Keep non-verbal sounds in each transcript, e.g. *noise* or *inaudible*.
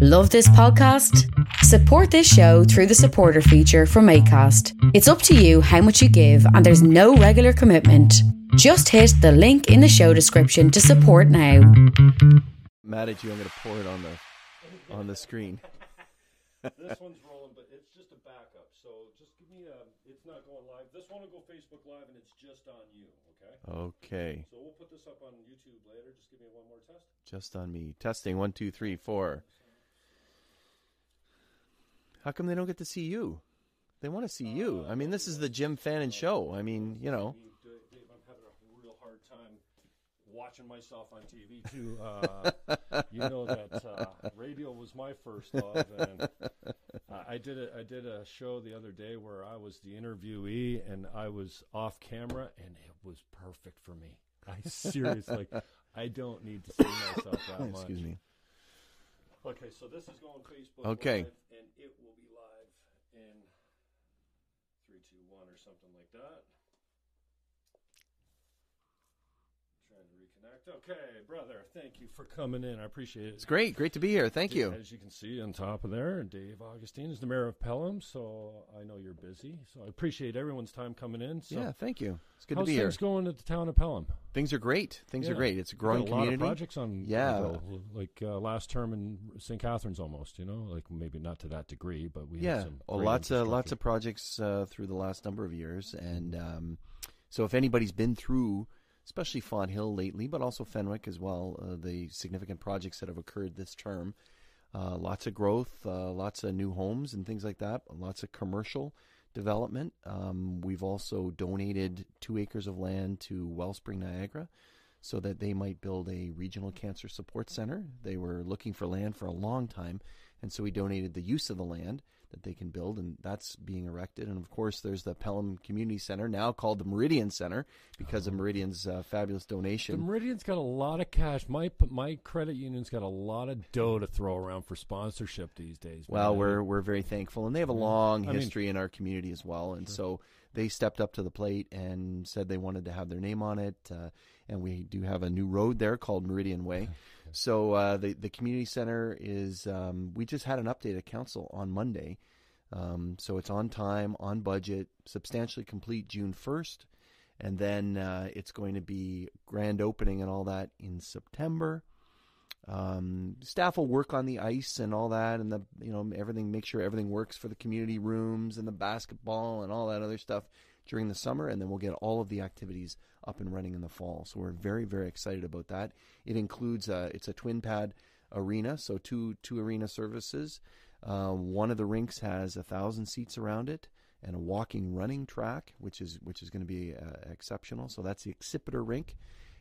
Love this podcast? Support this show through the supporter feature from ACAST. It's up to you how much you give, and there's no regular commitment. Just hit the link in the show description to support now. Mad at you, I'm going to pour it on the on the screen. this one's rolling, but it's just a backup. So just give me a. It's not going live. This one will go Facebook Live, and it's just on you. Okay. Okay, So we'll put this up on YouTube later. Just give me one more test. just on me. Testing one, two, three, four. How come they don't get to see you? They want to see you. I mean, this is the Jim Fannin show. I mean, you know. Dave, I'm having a real hard time watching myself on TV too. Uh, *laughs* you know that uh, radio was my first love, and uh, I did a I did a show the other day where I was the interviewee and I was off camera, and it was perfect for me. I seriously, like, *laughs* I don't need to see myself that much. Excuse me. Okay, so this is going Facebook. Okay. Live, and it will be live in three, two, one, or something like that. Reconnect. Okay, brother, thank you for coming in. I appreciate it. It's great. Great to be here. Thank you. As you can see on top of there, Dave Augustyn is the mayor of Pelham, so I know you're busy. So I appreciate everyone's time coming in. So Yeah, thank you. It's good to be here. things going at the town of Pelham? Things are great. Things are great. It's a growing a lot community. of projects on. Yeah. like uh, last term in St. Catharines, almost. You know, like maybe not to that degree, but we yeah, some oh, lots of lots of projects uh, through the last number of years, and um, so if anybody's been through, especially Fonthill lately, but also Fenwick as well, uh, the significant projects that have occurred this term, uh, lots of growth, uh, lots of new homes and things like that, lots of commercial development. Um, we've also donated two acres of land to Wellspring Niagara. So that they might build a regional cancer support center. They were looking for land for a long time, and so we donated the use of the land that they can build, and that's being erected. And of course, there's the Pelham Community Center, now called the Meridian Center, because of Meridian's uh, fabulous The donation. Meridian's got a lot of cash. My my credit union's got a lot of dough to throw around for sponsorship these days. Well, we're we're very thankful, and they have a long I mean- history in our community as well. And so they stepped up to the plate and said they wanted to have their name on it. Uh, and we do have a new road there called Meridian Way. *laughs* So uh, the the community center is. Um, we just had an update at council on Monday, um, so it's on time, on budget, substantially complete June first, and then uh, it's going to be grand opening and all that in September. Um, staff will work on the ice and all that, and the you know everything. Make sure everything works for the community rooms and the basketball and all that other stuff during the summer, and then we'll get all of the activities up and running in the fall. So we're very very excited about that. It includes uh, it's a twin pad arena, so two two arena services. Uh, one of the rinks has a thousand seats around it and a walking running track, which is which is going to be uh, exceptional. So that's the Accipiter rink,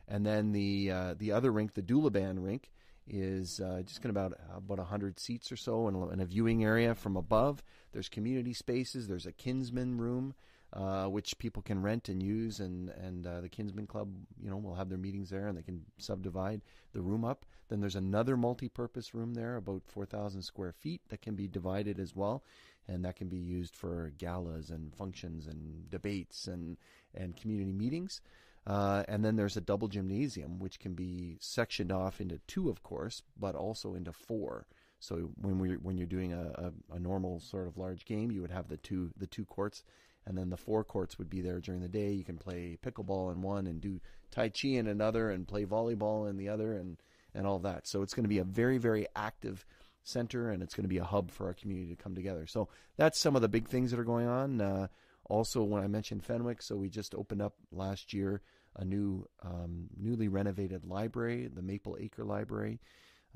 and then the uh, the other rink, the Duliban rink, is uh, just going about about hundred seats or so, and, and a viewing area from above. There's community spaces. There's a Kinsmen room. Uh, which people can rent and use, and and uh, the Kinsmen Club, you know, will have their meetings there, and they can subdivide the room up. Then there's another multi-purpose room there, about 4,000 square feet, that can be divided as well, and that can be used for galas and functions and debates and and community meetings. Uh, and then there's a double gymnasium, which can be sectioned off into two, of course, but also into four. So when we when you're doing a, a, a normal sort of large game, you would have the two the two courts, and then the four courts would be there during the day. You can play pickleball in one, and do tai chi in another, and play volleyball in the other, and and all that. So it's going to be a very very active center, and it's going to be a hub for our community to come together. So that's some of the big things that are going on. Uh, also, when I mentioned Fenwick, so we just opened up last year a new, um, newly renovated library, the Maple Acre Library.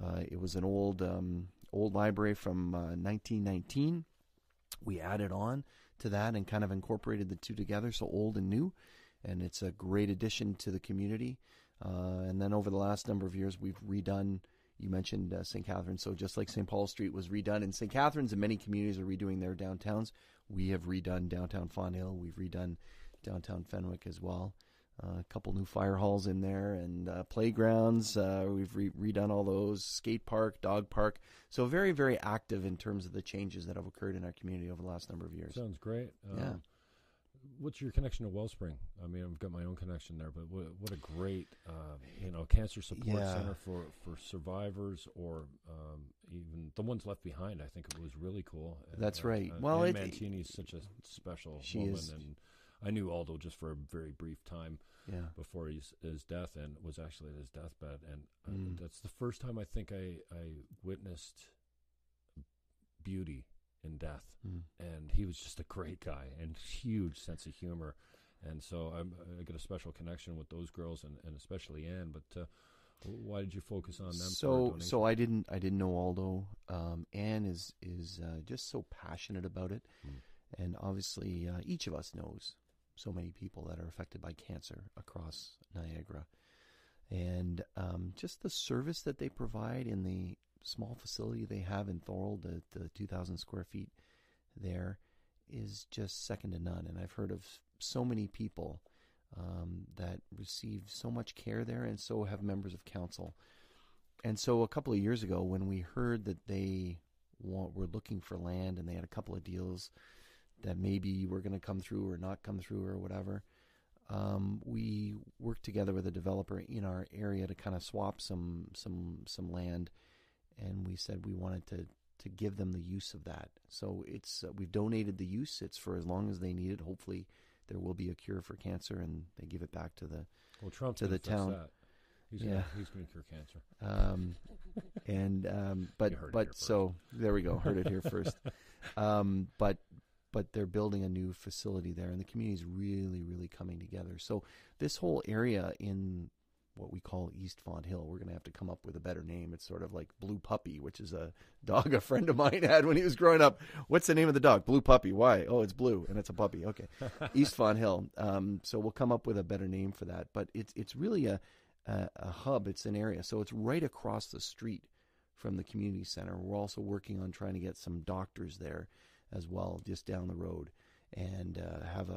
Uh, it was an old, um, old library from uh, 1919. We added on to that and kind of incorporated the two together, so old and new, and it's a great addition to the community. Uh, and then over the last number of years, we've redone. You mentioned uh, St. Catharines, so just like St. Paul Street was redone in St. Catharines, and many communities are redoing their downtowns. We have redone downtown Fonthill. We've redone downtown Fenwick as well. Uh, a couple new fire halls in there and uh, playgrounds. Uh, we've re- redone all those. Skate park, dog park. So very, very active in terms of the changes that have occurred in our community over the last number of years. Sounds great. Um, Yeah. what's your connection to Wellspring? I mean, I've got my own connection there, but what, what a great, uh, you know, cancer support Yeah. center for, for survivors or um, even the ones left behind. I think it was really cool. That's Uh, right. Well, it- Mancini's such a special She woman, is. and I knew Aldo just for a very brief time Yeah. before his his death, and was actually at his deathbed, and uh, Mm. that's the first time I think I I witnessed beauty in death Mm. and he was just a great guy and huge sense of humor. And so I'm, I got a special connection with those girls and, and especially Anne. But uh, why did you focus on them? So so I didn't I didn't know Aldo. Um, Anne is is uh, just so passionate about it, Mm. and obviously uh, each of us knows so many people that are affected by cancer across Niagara, and um, just the service that they provide in the small facility they have in Thorold, the, the 2,000 square feet there, is just second to none. And I've heard of so many people um, that receive so much care there, and so have members of council. And so a couple of years ago, when we heard that they wa- were looking for land and they had a couple of deals that maybe were going to come through or not come through or whatever, um, we worked together with a developer in our area to kind of swap some some some land, and we said we wanted to to give them the use of that. So it's uh, we've donated the use. It's for as long as they need it. Hopefully, there will be a cure for cancer, and they give it back to the well, Trump's to the town. That. He's Yeah. gonna, he's going to cure cancer. um, and um, *laughs* but You heard it but so there we go. Heard it here first. *laughs* Um, but but they're building a new facility there, and the community is really really coming together. So this whole area in what we call East Fonthill, we're going to have to come up with a better name. It's sort of like Blue Puppy, which is a dog a friend of mine *laughs* had when he was growing up. What's the name of the dog? Blue Puppy. Why? Oh, it's blue and it's a puppy. Okay, *laughs* East Fonthill. Um, so we'll come up with a better name for that. But it's it's really a a, a hub. It's an area. So it's right across the street from the community center. We're also working on trying to get some doctors there as well, just down the road, and uh, have a,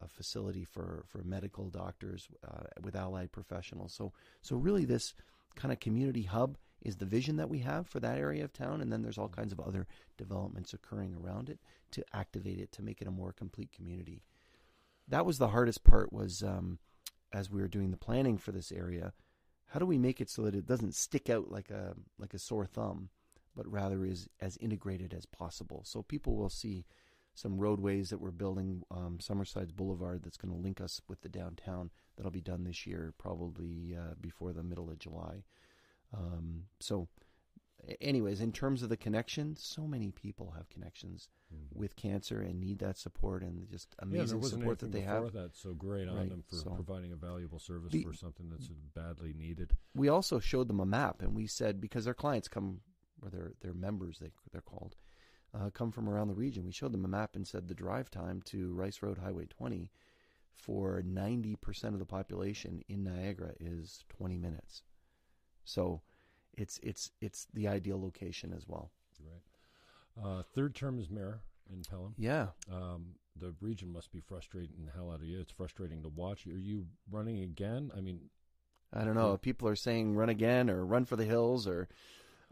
a, a facility for, for medical doctors uh, with allied professionals. So so really, this kind of community hub is the vision that we have for that area of town, and then there's all kinds of other developments occurring around it to activate it to make it a more complete community. That was the hardest part. Was um, as we were doing the planning for this area, how do we make it so that it doesn't stick out like a like a sore thumb, but rather is as integrated as possible? So people will see some roadways that we're building, um, Summersides Boulevard, that's going to link us with the downtown. That'll be done this year, probably uh, before the middle of July. Um, so, anyways, in terms of the connection, so many people have connections with cancer and need that support and just yeah, amazing wasn't support that they have. that so great on them for so- providing a valuable service The- for something that's badly needed. we also showed them a map and we said because their clients come or their their members they they're called uh, come from around the region we showed them a map and said the drive time to Rice Road Highway 20 for 90% of the population in Niagara is 20 minutes so it's it's it's the ideal location as well Right. Uh, third term as mayor in Pelham. yeah Um, the region must be frustrating the hell out of you. It's frustrating to watch. Are you running again? I mean, I don't know people are saying run again or run for the hills or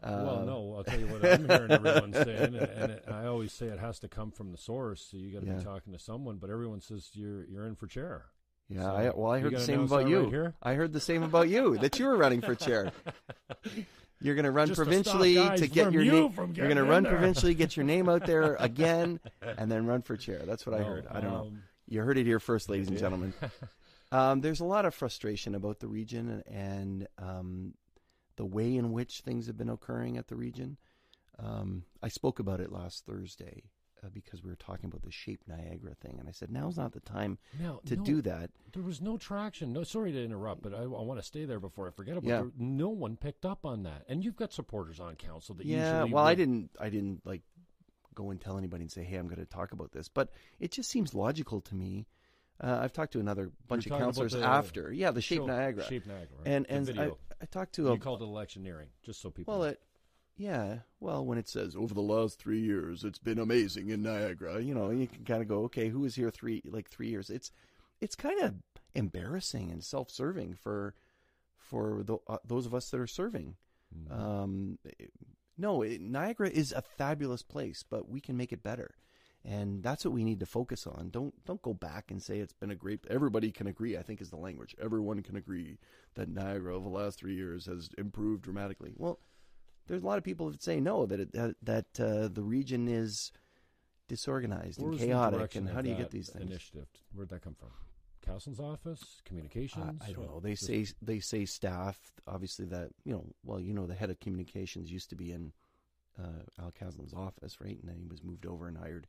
uh, well, no. I'll tell you what I'm hearing everyone saying, and, and it, I always say it has to come from the source. So you got to Yeah. be talking to someone. But everyone says you're you're in for chair. yeah So, I, well I heard the same about you right? I heard the same about you that you were running for chair. *laughs* You're going to run Just provincially to get your you name. You're going to run provincially, get your name out there *laughs* again, and then run for chair. That's what I heard. I don't know. um, You heard it here first, ladies and gentlemen. *laughs* Um, there's a lot of frustration about the region and, and um, the way in which things have been occurring at the region. Um, I spoke about it last Thursday uh, because we were talking about the Shape Niagara thing, and I said now's not the time Now, to no, do that. There was no traction. No, sorry to interrupt, but I, I want to stay there before I forget about Yeah. it. No one picked up on that, and you've got supporters on council that yeah usually. well i didn't i didn't like go and tell anybody and say hey i'm going to talk about this but it just seems logical to me uh, i've talked to another bunch of talking about counselors the after yeah the shape niagara Shape Niagara, right? and and I. I talked to you a called it electioneering, just so people. well know. it yeah well when it says over the last three years it's been amazing in niagara you know you can kind of go okay who was here three like three years it's it's kind of embarrassing and self-serving for for the, uh, those of us that are serving Mhm. um, no, it, Niagara is a fabulous place, but we can make it better. And that's what we need to focus on. Don't don't go back and say it's been a great. Everybody can agree. I think is the language. Everyone can agree that Niagara over the last three years has improved dramatically. Well, there's a lot of people that say no that it, that, that uh, the region is disorganized Where and chaotic. And how do you get these things? Initiative. Where'd that come from? Caslin's office, communications. I, I don't know. They say they say staff. Obviously, that you know. Well, you know, the head of communications used to be in uh, Al Caslin's office, right? And then he was moved over and hired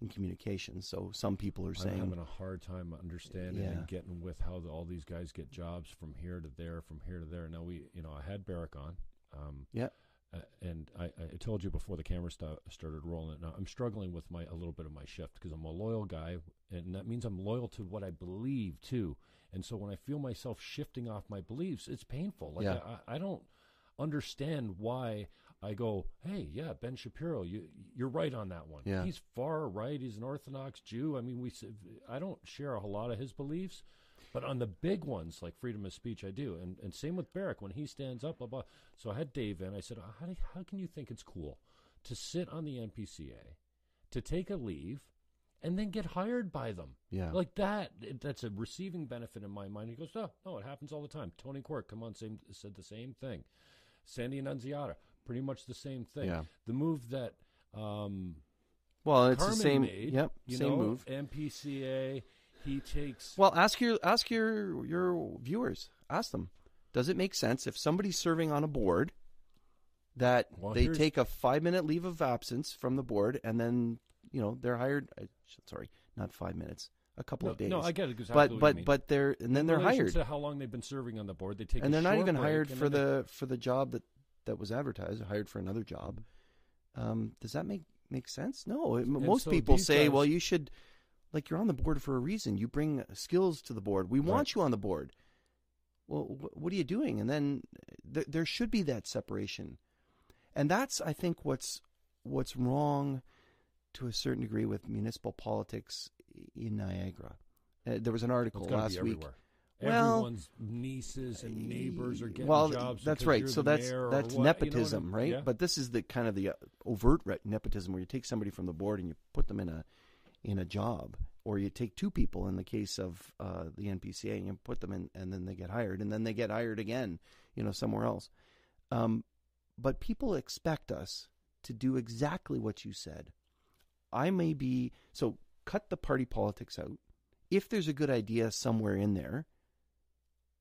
in communications. So some people are saying I'm having a hard time understanding Yeah. and getting with how the, all these guys get jobs from here to there, from here to there. Now we, you know, I had Barrick on. Um, Yeah. Uh, and I, I told you before the camera sta- started rolling. Now I'm struggling with my a little bit of my shift because I'm a loyal guy, and that means I'm loyal to what I believe too. And so when I feel myself shifting off my beliefs, it's painful. Like Yeah. I, I don't understand why I go, hey, yeah, Ben Shapiro, you you're right on that one. Yeah. He's far right. He's an Orthodox Jew. I mean, we I don't share a whole lot of his beliefs, but on the big ones like freedom of speech, I do. And and same with Barrick when he stands up. Blah blah. So I had Dave in. I said, how do, how can you think it's cool to sit on the NPCA, to take a leave, and then get hired by them? yeah, Like that, that's a receiving benefit in my mind. He goes, no, no, it happens all the time. Tony Quirk, come on, same, said the same thing. Sandy Annunziata, pretty much the same thing. Yeah. The move that um, well, it's Carmen the same. made, yep, same know, move. NPCA, he takes. Well, ask your ask your your viewers. Ask them. Does it make sense if somebody's serving on a board that Well, they here's- take a five minute leave of absence from the board and then you know they're hired? uh, Sorry, not five minutes, a couple no, of days. no, I get it. Exactly but but but they're and then In they're hired to how long they've been serving on the board. They take, and they're not even hired for they- the for the job that that was advertised. Hired for another job. Um, does that make make sense? No. It- most so people say, guys- well, you should like you're on the board for a reason. You bring skills to the board. We want you on the board. Well, wh- what are you doing? And then th- there should be that separation, and that's I think what's what's wrong to a certain degree with municipal politics in Niagara. Uh, there was an article last week. everywhere. Well, Everyone's nieces and neighbors are getting well, jobs. that's right. So that's that's what, you know I nepotism, mean? right? Yeah. But this is the kind of the uh, overt nepotism where you take somebody from the board and you put them in a in a job, or you take two people in the case of uh, the NPCA and you put them in, and then they get hired, and then they get hired again, you know, somewhere else. Um, but people expect us to do exactly what you said. I may be so cut the party politics out. If there's a good idea somewhere in there,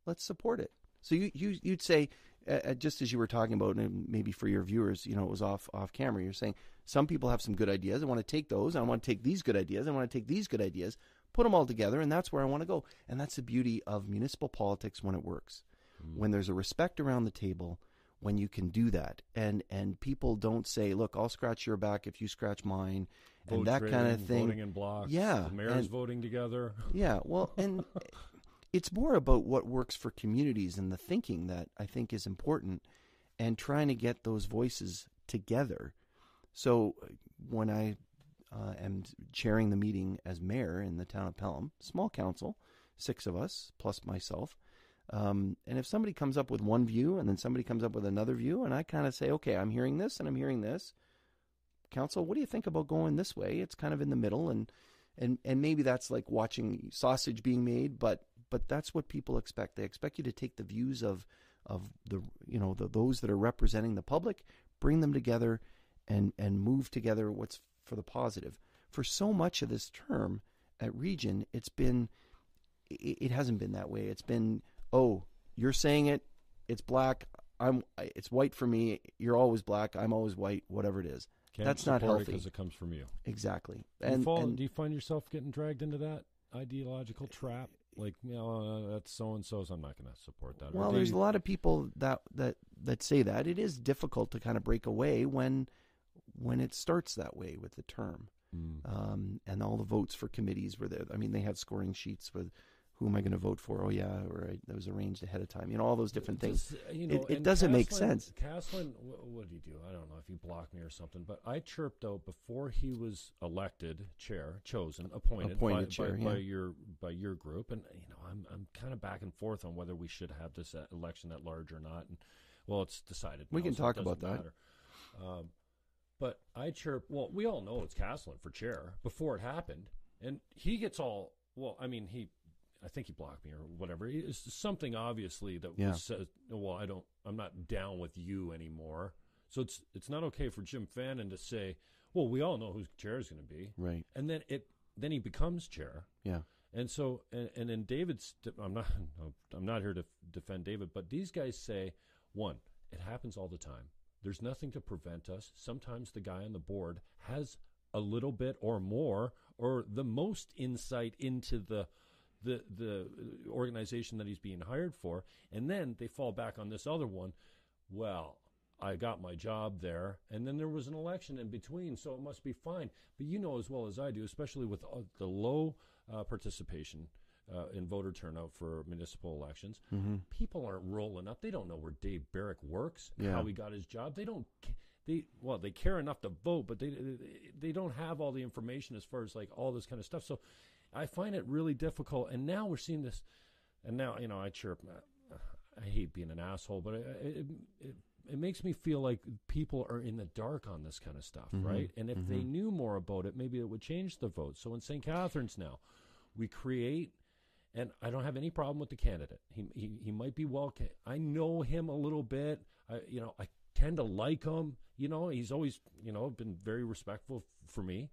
let's support it. So you, you you'd say uh, uh, just as you were talking about, and maybe for your viewers, you know, it was off off camera. You're saying some people have some good ideas. I want to take those. I want to take these good ideas. I want to take these good ideas, put them all together, and that's where I want to go. And that's the beauty of municipal politics when it works, when there's a respect around the table, when you can do that, and and people don't say, "Look, I'll scratch your back if you scratch mine," and Vote that kind of thing. Voting in blocks. Yeah, The mayor's and- voting together. Yeah, well, and *laughs* it's more about what works for communities and the thinking that I think is important and trying to get those voices together. So uh, when I uh, am chairing the meeting as mayor in the town of Pelham, small council, six of us plus myself. Um, and if somebody comes up with one view and then somebody comes up with another view, and I kind of say, okay, I'm hearing this and I'm hearing this. Council, what do you think about going this way? It's kind of in the middle, and and and maybe that's like watching sausage being made, but but that's what people expect. They expect you to take the views of of the you know the, those that are representing the public, bring them together, and and move together what's for the positive. For so much of this term at Region, it's been it, it hasn't been that way. It's been oh you're saying it, it's black. I'm it's white for me. You're always black. I'm always white. Whatever it is. Can't That's not healthy. because it comes from you. Exactly. Do you, fall, and do you find yourself getting dragged into that ideological trap? Like, you know, uh, that's so and so's. I'm not going to support that. Well, there's you- a lot of people that that that say that it is difficult to kind of break away when when it starts that way with the term, Mm. um, and all the votes for committees were there. I mean, they had scoring sheets with who am I going to vote for? Oh yeah, or I, that was arranged ahead of time. You know, all those different things. Does- you know, it and doesn't make sense. Caslin, wh- what did he do? I don't know if he blocked me or something, but I chirped out before he was elected chair, chosen, appointed, Appointed by, chair, by, yeah. by your by your group, and you know, I'm I'm kind of back and forth on whether we should have this uh, election at large or not. And well, it's decided. We now, can so it talk about that. Um, But I chirp. Well, we all know it's Caslin for chair before it happened, and he gets all. Well, I mean, he. I think he blocked me or whatever. It's something obviously that Yeah. said. Well, I don't. I'm not down with you anymore. So it's it's not okay for Jim Fannin to say, "Well, we all know who chair is going to be," Right. and then it then he becomes chair. Yeah. And so, and, and in David's, I'm not, I'm not here to defend David, but these guys say, one, it happens all the time. There's nothing to prevent us. Sometimes the guy on the board has a little bit or more, or the most insight into the, the, the organization that he's being hired for, and then they fall back on this other one. Well, I got my job there, and then there was an election in between, so it must be fine. But you know as well as I do, especially with uh, the low uh, participation uh, in voter turnout for municipal elections, Mm-hmm. people aren't rolling up. They don't know where Dave Barrick works, Yeah. how he got his job. They don't. They well, they care enough to vote, but they they don't have all the information as far as like all this kind of stuff. So I find it really difficult. And now we're seeing this, and now you know I chirp. uh, I hate being an asshole, but it, it, it, it makes me feel like people are in the dark on this kind of stuff, Mhm. right? And if they Mhm. knew more about it, maybe it would change the vote. So in St. Catharines now, we create, and I don't have any problem with the candidate. He he, he might be well. I know him a little bit. I you know I tend to like him. You know he's always you know been very respectful f- for me.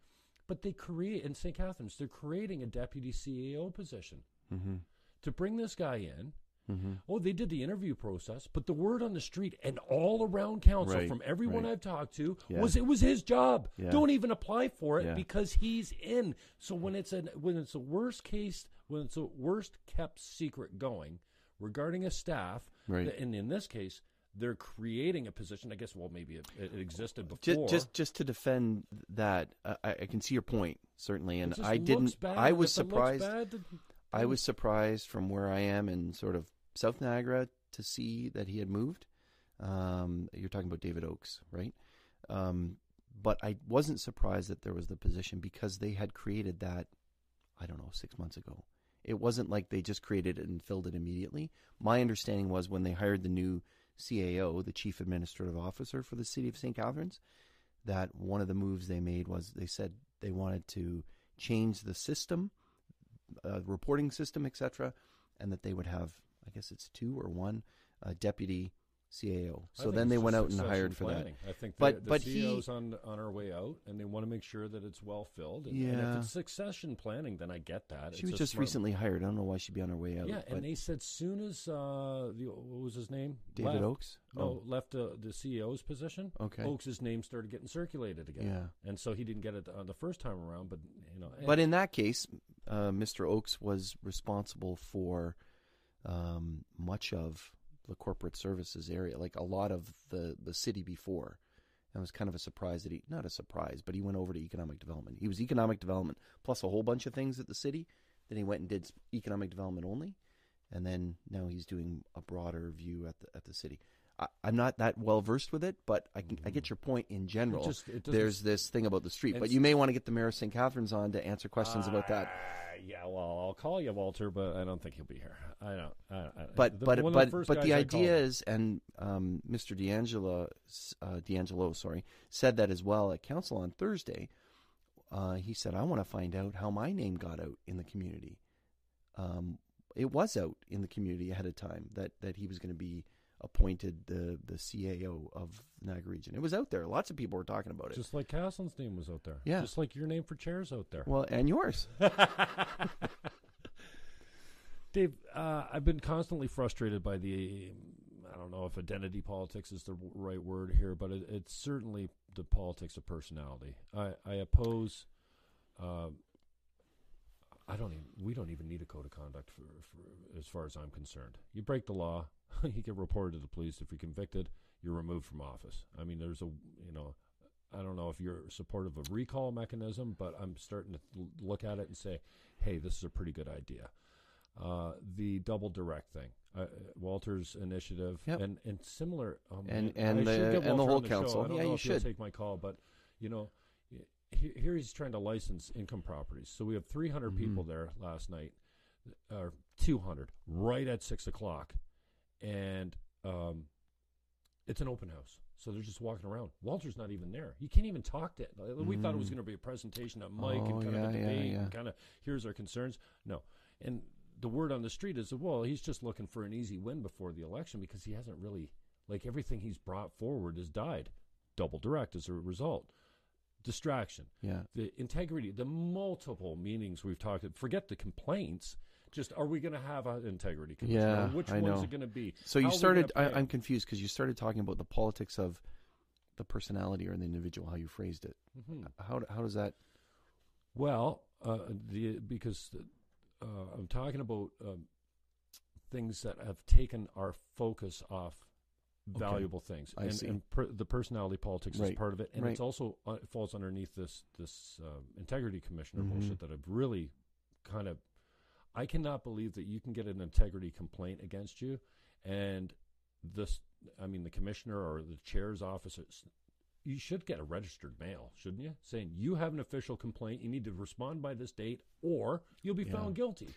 But they create in St. Catharines, they're creating a deputy CAO position Mm-hmm. to bring this guy in. Mm-hmm. Oh, they did the interview process, but the word on the street and all around council Right, from everyone right. I've talked to Yeah. was it was his job. Yeah. Don't even apply for it Yeah. because he's in. So when it's a when it's a worst case, when it's a worst kept secret going regarding a staff, Right. and in this case, they're creating a position. I guess well maybe it, it existed before. just just to defend that, uh, I, I can see your point certainly, and I didn't. I was surprised. bad, then- I was surprised from where I am in sort of South Niagara to see that he had moved. Um, you're talking about David Oakes, right? Um, but I wasn't surprised that there was the position because they had created that, I don't know, six months ago. It wasn't like they just created it and filled it immediately. My understanding was when they hired the new CAO, the Chief Administrative Officer for the City of St. Catharines, that one of the moves they made was they said they wanted to change the system uh, reporting system, etc., and that they would have, I guess it's two or one uh, deputy CAO. So then they went out and hired for planning. I think But- the, the but he- CEO's on on our way out, and they want to make sure that it's well filled. And, and Yeah. if it's succession planning, then I get that. that. It's She was just recently hired. I don't know why she'd be on her way out. Yeah, but and they said soon as uh, the what was his name? David left, Oakes. No, left uh, the CEO's position. okay. Oakes' name started getting circulated again. Yeah. and so he didn't get it on the first time around. But you know, But in that case, uh, Mr. Oakes was responsible for um, much of the corporate services area, like a lot of the, the city before. And it was kind of a surprise that he, not a surprise, but he went over to economic development. He was economic development plus a whole bunch of things at the city. Then he went and did economic development only. And then now he's doing a broader view at the, at the city. I, I'm not that well versed with it, but I, can, I get your point in it general just, it there's this thing about the street. But you may want to get the mayor of St. Catharines on to answer questions about that. Ah, yeah, well, I'll call you, Walter, but I don't think he'll be here. I don't. I, I, But the- but of the but but the I idea is, and um, Mr. D'Angelo, uh, D'Angelo, sorry, said that as well at council on Thursday. Uh, he said, "I want to find out how my name got out in the community." Um, it was out in the community ahead of time that that he was going to be appointed the the CAO of the Niagara region. It was out there. Lots of people were talking about it. Just like Caslin's name was out there. Yeah. Just like your name for chairs out there. well, and yours. *laughs* Dave, uh, I've been constantly frustrated by the. I don't know if identity politics is the right word here, but it, it's certainly the politics of personality. I, I oppose. Uh, I don't even. We don't even need a code of conduct for, for as far as I'm concerned. You break the law, *laughs* you get reported to the police. If you're convicted, you're removed from office. I mean, there's a you know. I don't know if you're supportive of recall mechanism, but I'm starting to look at it and say, "Hey, this is a pretty good idea." Uh, the double direct thing, uh, Walter's initiative, Yep. and and similar, um, And- and should the- and the whole show. council. I don't Yeah, know you if should. take my call, but you know, he- here he's trying to license income properties. So we have 300 Mhm. people there last night, or 200, right at six o'clock, and um, it's an open house. So they're just walking around. Walter's not even there. He can't even talk to. It. We thought it was Mm. going to be a presentation at Mike Oh, and kind yeah, of a yeah, yeah. and kind of here's our concerns. No, and the word on the street is well, he's just looking for an easy win before the election because he hasn't really like everything he's brought forward has died. Double direct as a result. Distraction Yeah. the integrity, the multiple meanings we've talked. About. Forget the complaints. Just are we going to have an integrity commission? Yeah, which I one's know. it going to be? So How you started. I, I'm confused because you started talking about the politics of the personality or the individual, how you phrased it. Mhm. How how does that? Well, uh, the because uh, I'm talking about um, things that have taken our focus off Okay. valuable things, I and, and per, the personality politics is part of it, and right. it's also uh, it falls underneath this this uh, integrity commissioner Mhm. bullshit that I've really kind of. I cannot believe that you can get an integrity complaint against you, and this. I mean, the commissioner or the chair's office. You should get a registered mail, shouldn't you? Saying you have an official complaint, you need to respond by this date, or you'll be Yeah. found guilty.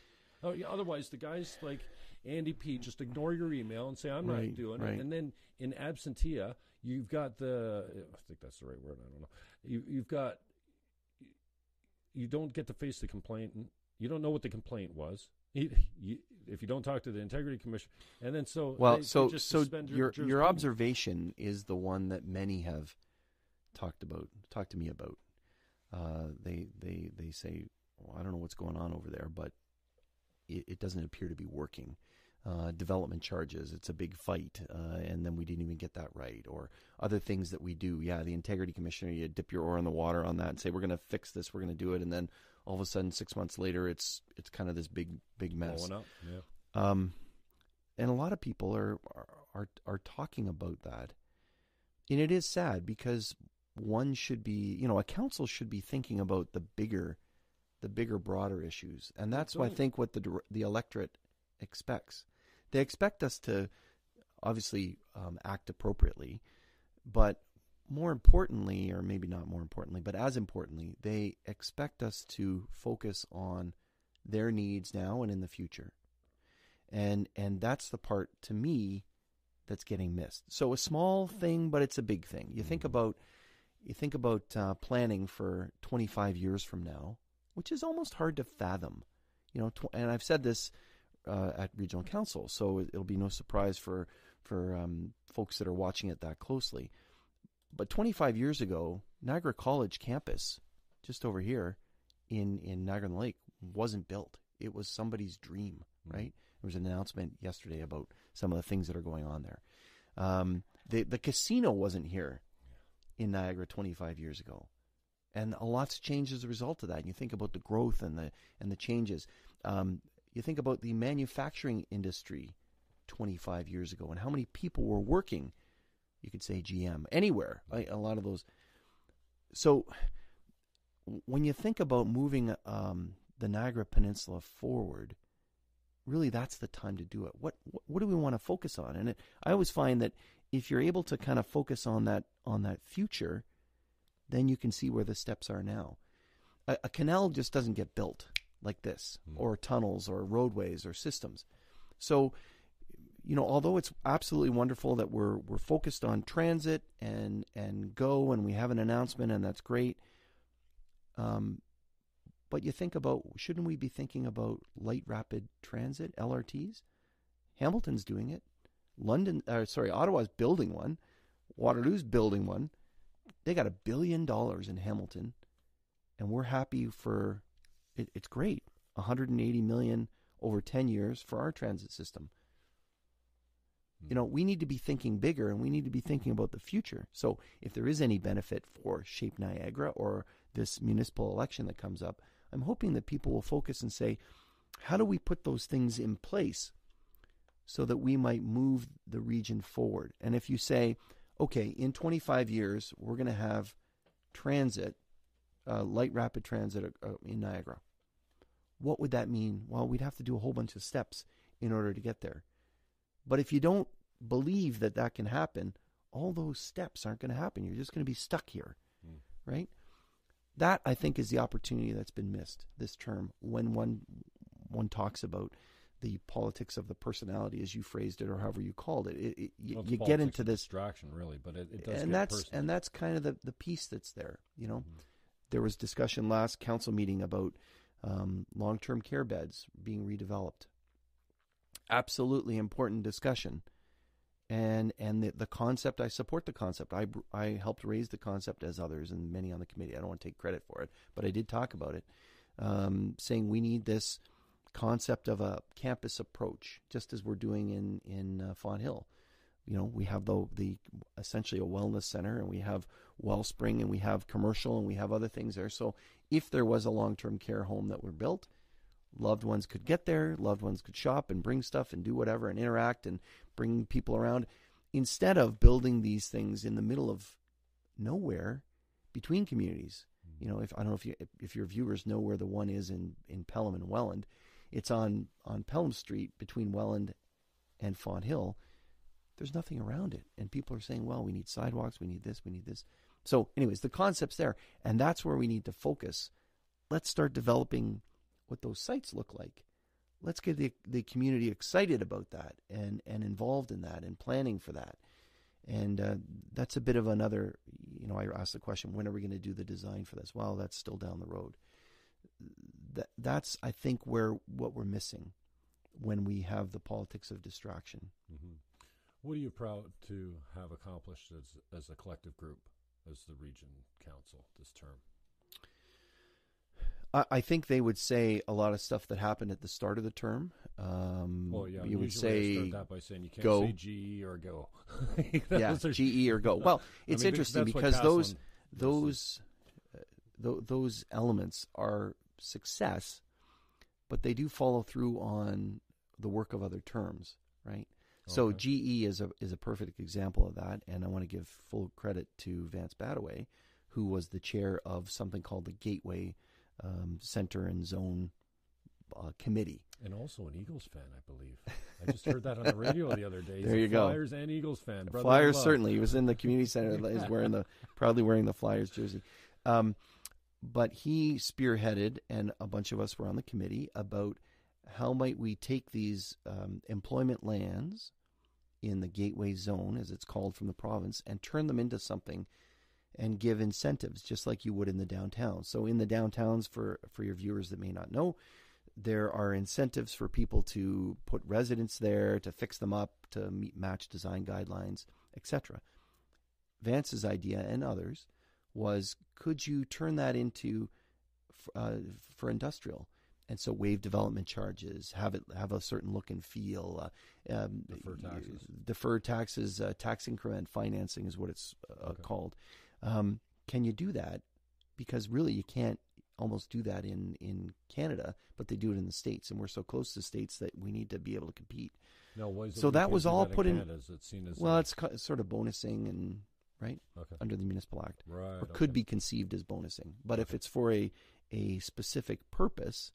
Oh, yeah, otherwise, the guys like Andy Pete just ignore your email and say I'm Right, not doing right. it, and then in absentia, you've got the. I think that's the right word. I don't know. You, you've got. You don't get to face the complaint. You don't know what the complaint was. You, if you don't talk to the integrity commission, and then so Well, they- they so just so suspend your your observation is the one that many have talked about, talked to me about. Uh, they they they say, well, I don't know what's going on over there, but it, it doesn't appear to be working. Uh, development charges, it's a big fight, uh, and then we didn't even get that right. Or other things that we do. Yeah, the integrity commissioner, you dip your oar in the water on that and say we're going to fix this, we're going to do it, and then all of a sudden, six months later, it's it's kind of this big big mess. blowing up. Yeah. Um, and a lot of people are, are are are talking about that, and it is sad because one should be, you know, a council should be thinking about the bigger, the bigger, broader issues, and that's why I think what the the electorate expects. They expect us to obviously um, act appropriately, but more importantly, or maybe not more importantly, but as importantly, they expect us to focus on their needs now and in the future. And and that's the part to me that's getting missed. So a small thing, but it's a big thing. You think about you think about uh, planning for 25 years from now, which is almost hard to fathom. You know, tw- and I've said this uh, at regional council, so it'll be no surprise for for um, folks that are watching it that closely. But 25 years ago, Niagara College campus, just over here in in Niagara Lake, wasn't built. It was somebody's dream, right? There was an announcement yesterday about some of the things that are going on there. Um, the the casino wasn't here in Niagara 25 years ago, and a lot's changed as a result of that. And you think about the growth and the and the changes. Um, you think about the manufacturing industry 25 years ago and how many people were working. You could say GM anywhere. A lot of those. So when you think about moving um, the Niagara Peninsula forward, really that's the time to do it. What what, what do we want to focus on? And it, I always find that if you're able to kind of focus on that on that future, then you can see where the steps are now. A, a canal just doesn't get built like this, or tunnels, or roadways, or systems. So, you know, although it's absolutely wonderful that we're we're focused on transit and and go, and we have an announcement, and that's great. Um, but you think about shouldn't we be thinking about light rapid transit LRTs? Hamilton's doing it. London, uh, sorry, Ottawa's building one. Waterloo's building one. They got a billion dollars in Hamilton, and we're happy for it, it's great. 180 million over 10 years for our transit system. You know, we need to be thinking bigger and we need to be thinking about the future. So, if there is any benefit for Shape Niagara or this municipal election that comes up, I'm hoping that people will focus and say, how do we put those things in place so that we might move the region forward? And if you say, okay, in 25 years, we're going to have transit, uh, light rapid transit uh, in Niagara, what would that mean? Well, we'd have to do a whole bunch of steps in order to get there. But if you don't believe that that can happen, all those steps aren't going to happen. You're just going to be stuck here, Mm. right? That I think is the opportunity that's been missed this term when one one talks about the politics of the personality, as you phrased it, or however you called it. it, it you, Well, you get into this, distraction, really, but it, it does and that's personal. and that's kind of the the piece that's there. You know, Mhm. there was discussion last council meeting about um, long term care beds being redeveloped. Absolutely important discussion, and and the, the concept. I support the concept. I I helped raise the concept as others and many on the committee. I don't want to take credit for it, but I did talk about it, um, saying we need this concept of a campus approach, just as we're doing in in uh, Fonthill. You know, we have the the essentially a wellness center, and we have Wellspring, and we have commercial, and we have other things there. So, if there was a long term care home that were built, loved ones could get there, loved ones could shop and bring stuff and do whatever and interact and bring people around, instead of building these things in the middle of nowhere between communities. You know, if I don't know if you if your viewers know where the one is in in Pelham and Welland, it's on on Pelham Street between Welland and Fonthill. There's nothing around it, and people are saying, "Well, we need sidewalks, we need this, we need this." So, anyways, the concept's there, and that's where we need to focus. Let's start developing what those sites look like. Let's get the the community excited about that and and involved in that and planning for that. And uh, that's a bit of another. You know, I asked the question, when are we going to do the design for this? Well, that's still down the road. That that's I think where what we're missing when we have the politics of distraction. hmm What are you proud to have accomplished as as a collective group, as the region council this term? I, I think they would say a lot of stuff that happened at the start of the term. Um, Well, yeah, you would say that by saying you can't go. say GE or go. *laughs* yeah, are- GE or go. Well, *laughs* it's I mean, interesting because those those uh, th- those elements are success, but they do follow through on the work of other terms, right? So GE is a is a perfect example of that, and I want to give full credit to Vance Badawey, who was the chair of something called the Gateway um, Center and Zone uh, Committee. And also an Eagles fan, I believe. I just heard that on the radio the other day. *laughs* He's There a you go. Flyers and Eagles fan. brother Flyers certainly. He was in the community *laughs* center. Is wearing the proudly wearing the Flyers jersey. Um, but he spearheaded, and a bunch of us were on the committee about how might we take these um, employment lands in the gateway zone, as it's called from the province, and turn them into something and give incentives, just like you would in the downtown. So in the downtowns, for for your viewers that may not know, there are incentives for people to put residents there, to fix them up, to meet match design guidelines, etc. Vance's idea and others was could you turn that into uh, for industrial? And so waive development charges, have it have a certain look and feel, uh, um, Defer taxes. defer taxes, uh, tax increment financing is what it's uh, Okay. called. Um, can you do that? Because really, you can't almost do that in in Canada, but they do it in the states, and we're so close to states that we need to be able to compete. No, why is it So that was all put in- Canada? Is it seen as Well, it's sort of bonusing and right okay. under the municipal act, Right. or could okay. be conceived as bonusing. But if it's for a a specific purpose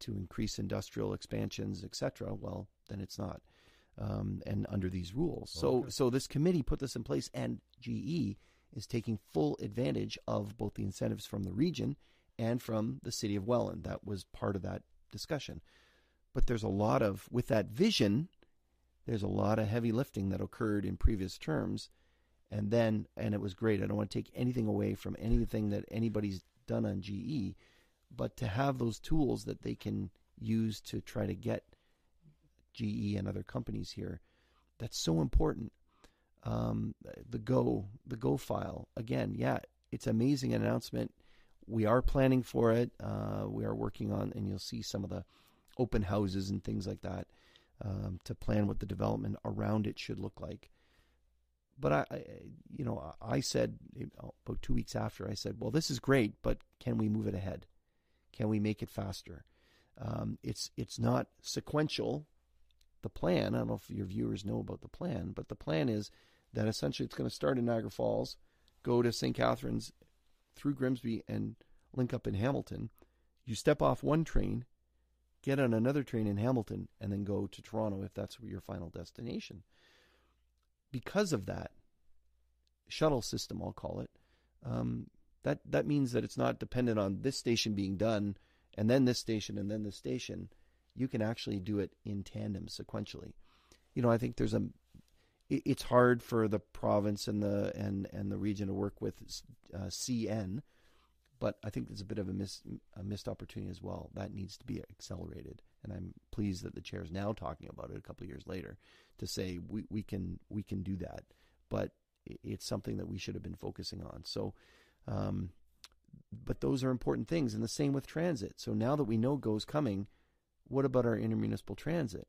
to increase industrial expansions, etc., well, then it's not. Um, and under these rules, so so this committee put this in place, and GE is taking full advantage of both the incentives from the region and from the city of Welland. That was part of that discussion. But there's a lot of with that vision, there's a lot of heavy lifting that occurred in previous terms and then and it was great. I don't want to take anything away from anything that anybody's done on GE, but to have those tools that they can use to try to get GE and other companies here, that's so important. Um, the Go, the Go file again, yeah, it's amazing announcement. We are planning for it. Uh, we are working on, and you'll see some of the open houses and things like that um, to plan what the development around it should look like but I, I, you know, I said about two weeks after, I said, "Well, this is great, but can we move it ahead? Can we make it faster? Um, it's it's not sequential. The plan. I don't know if your viewers know about the plan, but the plan is that essentially it's going to start in Niagara Falls, go to St. Catharines, through Grimsby, and link up in Hamilton. You step off one train, get on another train in Hamilton, and then go to Toronto if that's your final destination." Because of that shuttle system, I'll call it, um, that that means that it's not dependent on this station being done and then this station and then this station. you can actually do it in tandem sequentially. You know, I think there's a it's hard for the province and the and and the region to work with uh, CN, but I think there's a bit of a, miss, a missed opportunity as well. That needs to be accelerated, and I'm pleased that the chair is now talking about it a couple of years later to say we, we can we can do that, but it's something that we should have been focusing on. So, um, but those are important things, and the same with transit. So now that we know GO's coming, what about our intermunicipal transit?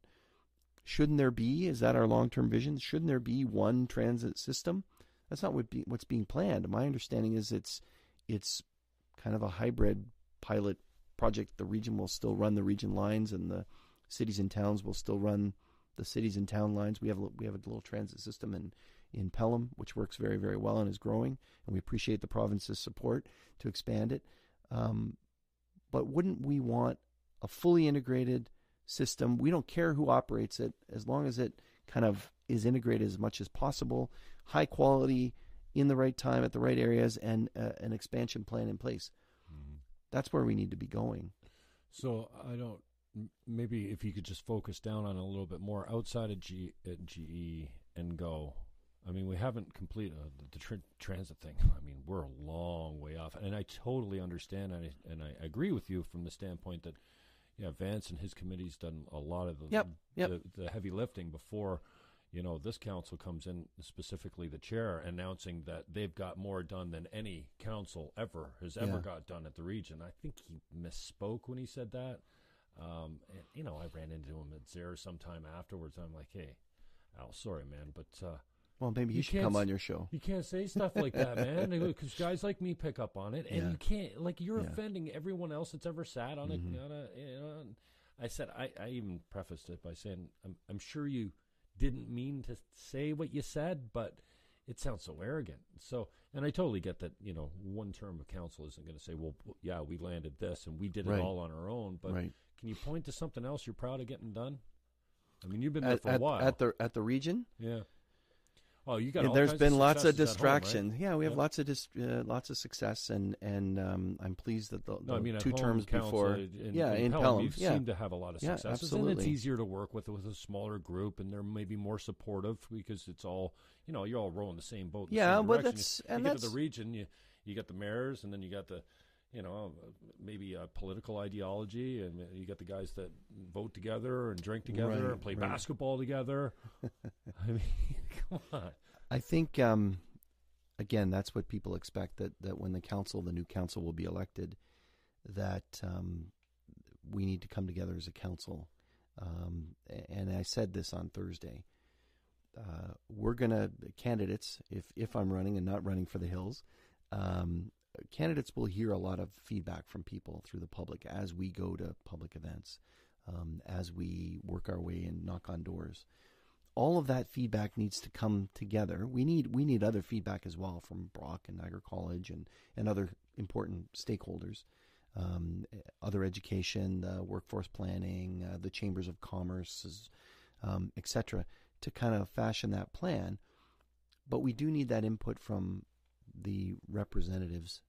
Shouldn't there be? Is that our long-term vision? Shouldn't there be one transit system? That's not what be, what's being planned. My understanding is it's it's kind of a hybrid pilot project. The region will still run the region lines, and the cities and towns will still run the cities and town lines. We have we have a little transit system in in Pelham, which works very very well and is growing, and we appreciate the province's support to expand it. Um, but wouldn't we want a fully integrated system? We don't care who operates it, as long as it kind of is integrated as much as possible, high quality, in the right time at the right areas, and uh, an expansion plan in place. Mm-hmm. That's where we need to be going. So I don't maybe if you could just focus down on a little bit more outside of G, uh, GE and go. I mean, we haven't completed uh, the, tr- transit thing. *laughs* I mean, we're a long way off, and I totally understand, and I, and I agree with you from the standpoint that, yeah, Vance and his committee's done a lot of the yep, yep. the, the heavy lifting before you know, this council comes in, specifically the chair, announcing that they've got more done than any council ever has ever yeah. got done at the region. I think he misspoke when he said that. Um, and, you know, I ran into him at Zehrs sometime afterwards. I'm like, hey, Al, sorry, man, but. Uh, well, maybe you, should come on your show. You can't say stuff like that, *laughs* man, because guys like me pick up on it, and yeah. you can't like you're yeah. offending everyone else that's ever sat on mm-hmm. On a, you know, I said I, I even prefaced it by saying I'm, I'm sure you didn't mean to say what you said, but it sounds so arrogant. So, and I totally get that, you know, one term of council isn't going to say, well, yeah, we landed this and we did right. it all on our own. But right. can you point to something else you're proud of getting done? I mean, you've been there at, for a at, while. At the, at the region? Yeah. Oh, you got. There's been of lots of distraction. Home, right? Yeah, we have yeah. lots of dis- uh, lots of success, and and um, I'm pleased that the, the no, I mean, two terms before. In, yeah, in, in Pelham, Pelham, you yeah. seem to have a lot of successes, yeah, absolutely. and it's easier to work with with a smaller group, and they're maybe more supportive because it's all you know. You're all rowing the same boat. yeah, but that's you, and you that's get to the region. You you got the mayors, and then you got the you know, maybe a political ideology, and you get the guys that vote together and drink together right, and play right. basketball together. *laughs* I mean, *laughs* come on. I think um, again that's what people expect that that when the council, the new council, will be elected, that um, we need to come together as a council. Um, and I said this on Thursday. Uh, we're gonna candidates if if I'm running and not running for the hills. Um, candidates will hear a lot of feedback from people through the public as we go to public events, um, as we work our way and knock on doors all of that feedback needs to come together. We need we need other feedback as well from Brock and Niagara College and and other important stakeholders, um, other education, the workforce planning, uh, the chambers of commerce, um, etc., to kind of fashion that plan. But we do need that input from the representatives,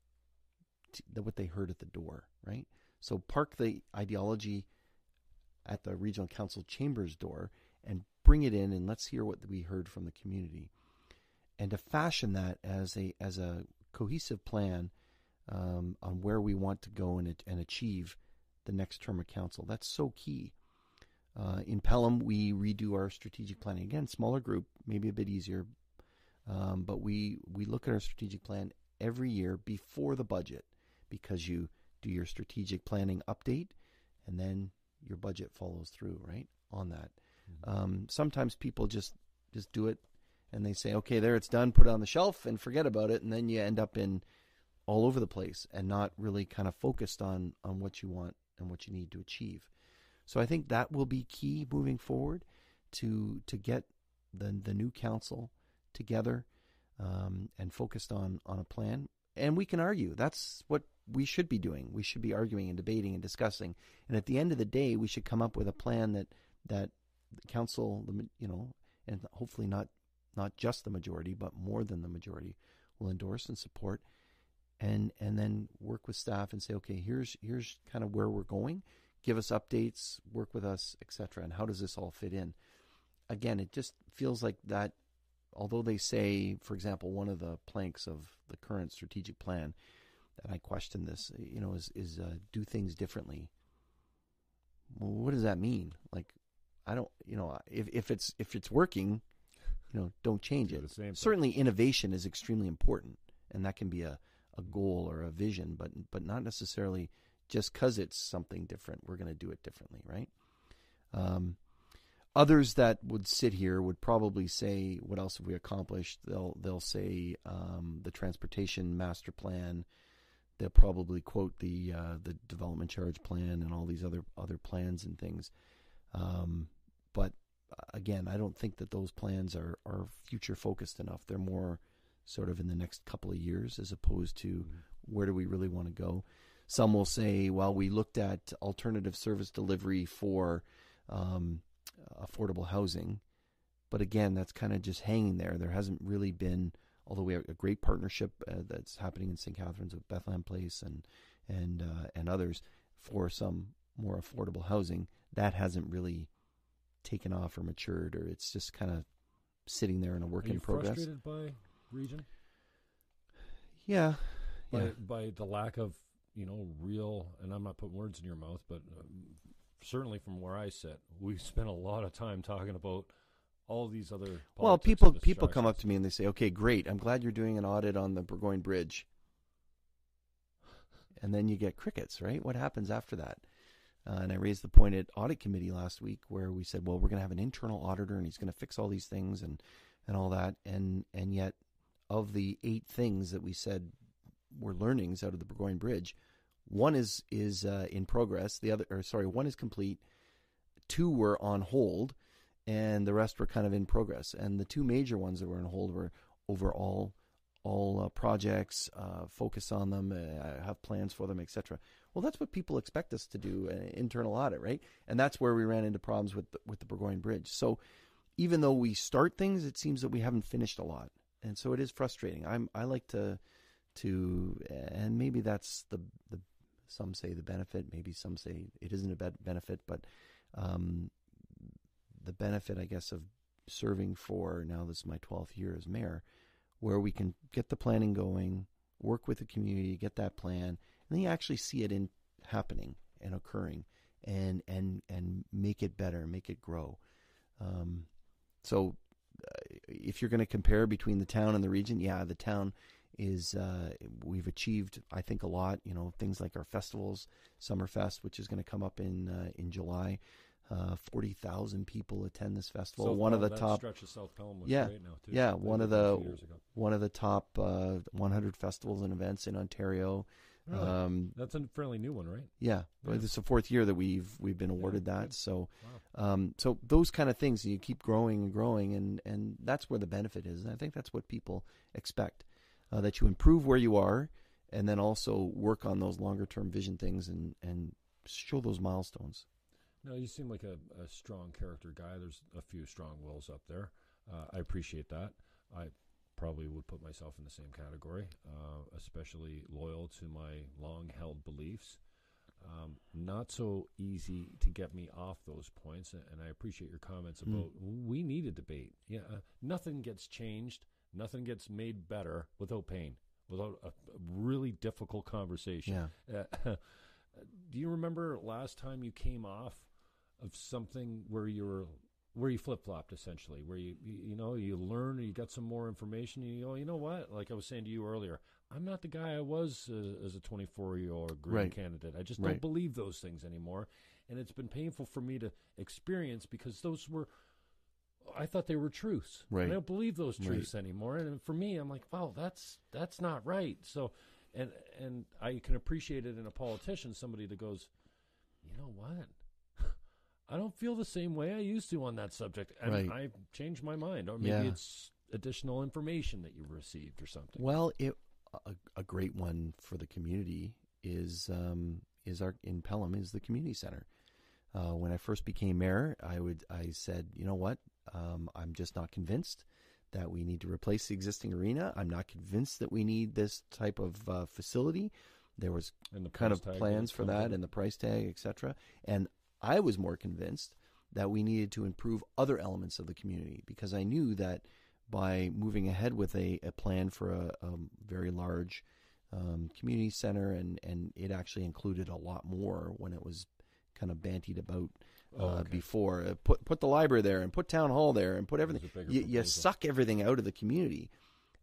to, what they heard at the door, right? So park the ideology at the regional council chambers door and bring it in and let's hear what we heard from the community, and to fashion that as a as a cohesive plan um, on where we want to go and and achieve the next term of council. That's so key. Uh, in Pelham, we redo our strategic planning again, smaller group, maybe a bit easier, um, but we we look at our strategic plan every year before the budget because you do your strategic planning update and then your budget follows through right on that Mm-hmm. Um, sometimes people just just do it and they say, okay, there it's done, put it on the shelf and forget about it, and then you end up in all over the place and not really kind of focused on on what you want and what you need to achieve. So I think that will be key moving forward to to get the the new council together um, and focused on on a plan. And we can argue. That's what we should be doing. We should be arguing and debating and discussing. And at the end of the day, we should come up with a plan that that the council, the you know, and hopefully not not just the majority, but more than the majority will endorse and support, and and then work with staff and say, okay, here's here's kind of where we're going. give us updates, work with us, etc. And how does this all fit in? Again, it just feels like that. Although they say, for example, one of the planks of the current strategic plan, and I question this, you know, is is uh, do things differently. Well, what does that mean? Like, I don't, you know, if if it's if it's working, you know, don't change it. Certainly, innovation is extremely important, and that can be a, a goal or a vision, but but not necessarily just because it's something different. We're going to do it differently, right? Um, others that would sit here would probably say, "What else have we accomplished?" They'll they'll say um, the transportation master plan. They'll probably quote the uh, the development charge plan and all these other other plans and things. Um, but again, I don't think that those plans are, are future focused enough. They're more sort of in the next couple of years as opposed to mm-hmm. where do we really want to go. Some will say, well, we looked at alternative service delivery for um, affordable housing. But again, that's kind of just hanging there. There hasn't really been, although we have a great partnership uh, that's happening in St. Catharines with Bethlehem Place and and uh, and others for some more affordable housing. That hasn't really taken off or matured, or it's just kind of sitting there in a work Are in progress. Frustrated by region? Yeah, by, yeah. by the lack of you know real, and I'm not putting words in your mouth, but um, certainly from where I sit, we *laughs* spent a lot of time talking about all these other. Well, people people come up to me and they say, "Okay, great. I'm glad you're doing an audit on the Burgoyne Bridge." And then you get crickets, right? What happens after that? Uh, and I raised the point at audit committee last week where we said, well, we're going to have an internal auditor and he's going to fix all these things and, and all that. And, and yet, of the eight things that we said were learnings out of the Burgoyne Bridge, one is is uh, in progress. The other, or sorry, one is complete. Two were on hold, and the rest were kind of in progress. And the two major ones that were on hold were overall all uh, projects, uh, focus on them, uh, have plans for them, etc. Well, that's what people expect us to do, an uh, internal audit, right? And that's where we ran into problems with the, with the Burgoyne Bridge. So even though we start things, it seems that we haven't finished a lot, and so it is frustrating. I'm I like to to, and maybe that's the the some say the benefit, maybe some say it isn't a benefit, but um, the benefit, I guess, of serving for now this is my 12th year as mayor where we can get the planning going, work with the community, get that plan, and then you actually see it in happening and occurring, and and and make it better, make it grow. Um, so, uh, if you're going to compare between the town and the region, yeah, the town is uh, we've achieved, I think, a lot. You know, things like our festivals, Summerfest, which is going to come up in uh, in July. Uh, Forty thousand people attend this festival. South one Pelham, of the top stretch of South Pelham yeah, great now too. yeah, one of did that a the few years ago. one of the top uh, 100 festivals and events in Ontario. Really? Um, That's a fairly new one, right? yeah, Yeah. this is the fourth year that we've we've been awarded that. good. So, Wow. um, so those kind of things you keep growing and growing, and and that's where the benefit is. And I think that's what people expect uh, that you improve where you are, and then also work on those longer term vision things and and show those milestones. No, you seem like a, a strong character guy. There's a few strong wills up there. Uh, I appreciate that. I probably would put myself in the same category, uh, especially loyal to my long held beliefs. Um, not so easy to get me off those points, and, I appreciate your comments Mm. about we need a debate. Yeah, uh, nothing gets changed, nothing gets made better without pain, without a, a really difficult conversation. Yeah. Uh, *laughs* do you remember last time you came off of something where you were where you flip flopped essentially, where you, you know you learn, you got some more information, and you go, you know what? Like I was saying to you earlier, I'm not the guy I was uh, as a 24 year old green Right. candidate. I just Right. don't believe those things anymore, and it's been painful for me to experience because those were. I thought they were truths. Right. I don't believe those Right. truths anymore. And for me, I'm like, wow, that's that's not right. So, and and I can appreciate it in a politician, somebody that goes, you know what? *laughs* I don't feel the same way I used to on that subject, and Right. I've changed my mind. Or maybe Yeah. it's additional information that you've received or something. Well, it a, a great one for the community is um, is our in Pelham is the community center. Uh, when I first became mayor, I would I said, you know what, um, I'm just not convinced that we need to replace the existing arena. I'm not convinced that we need this type of uh, facility. There was the kind of plans for that and the price tag, etc. And I was more convinced that we needed to improve other elements of the community because I knew that by moving ahead with a, a plan for a, a very large um, community center and, and it actually included a lot more when it was kind of bantied about uh, Oh, okay. before. Uh, put put the library there and put town hall there and put everything. was a bigger You, you suck everything out of the community,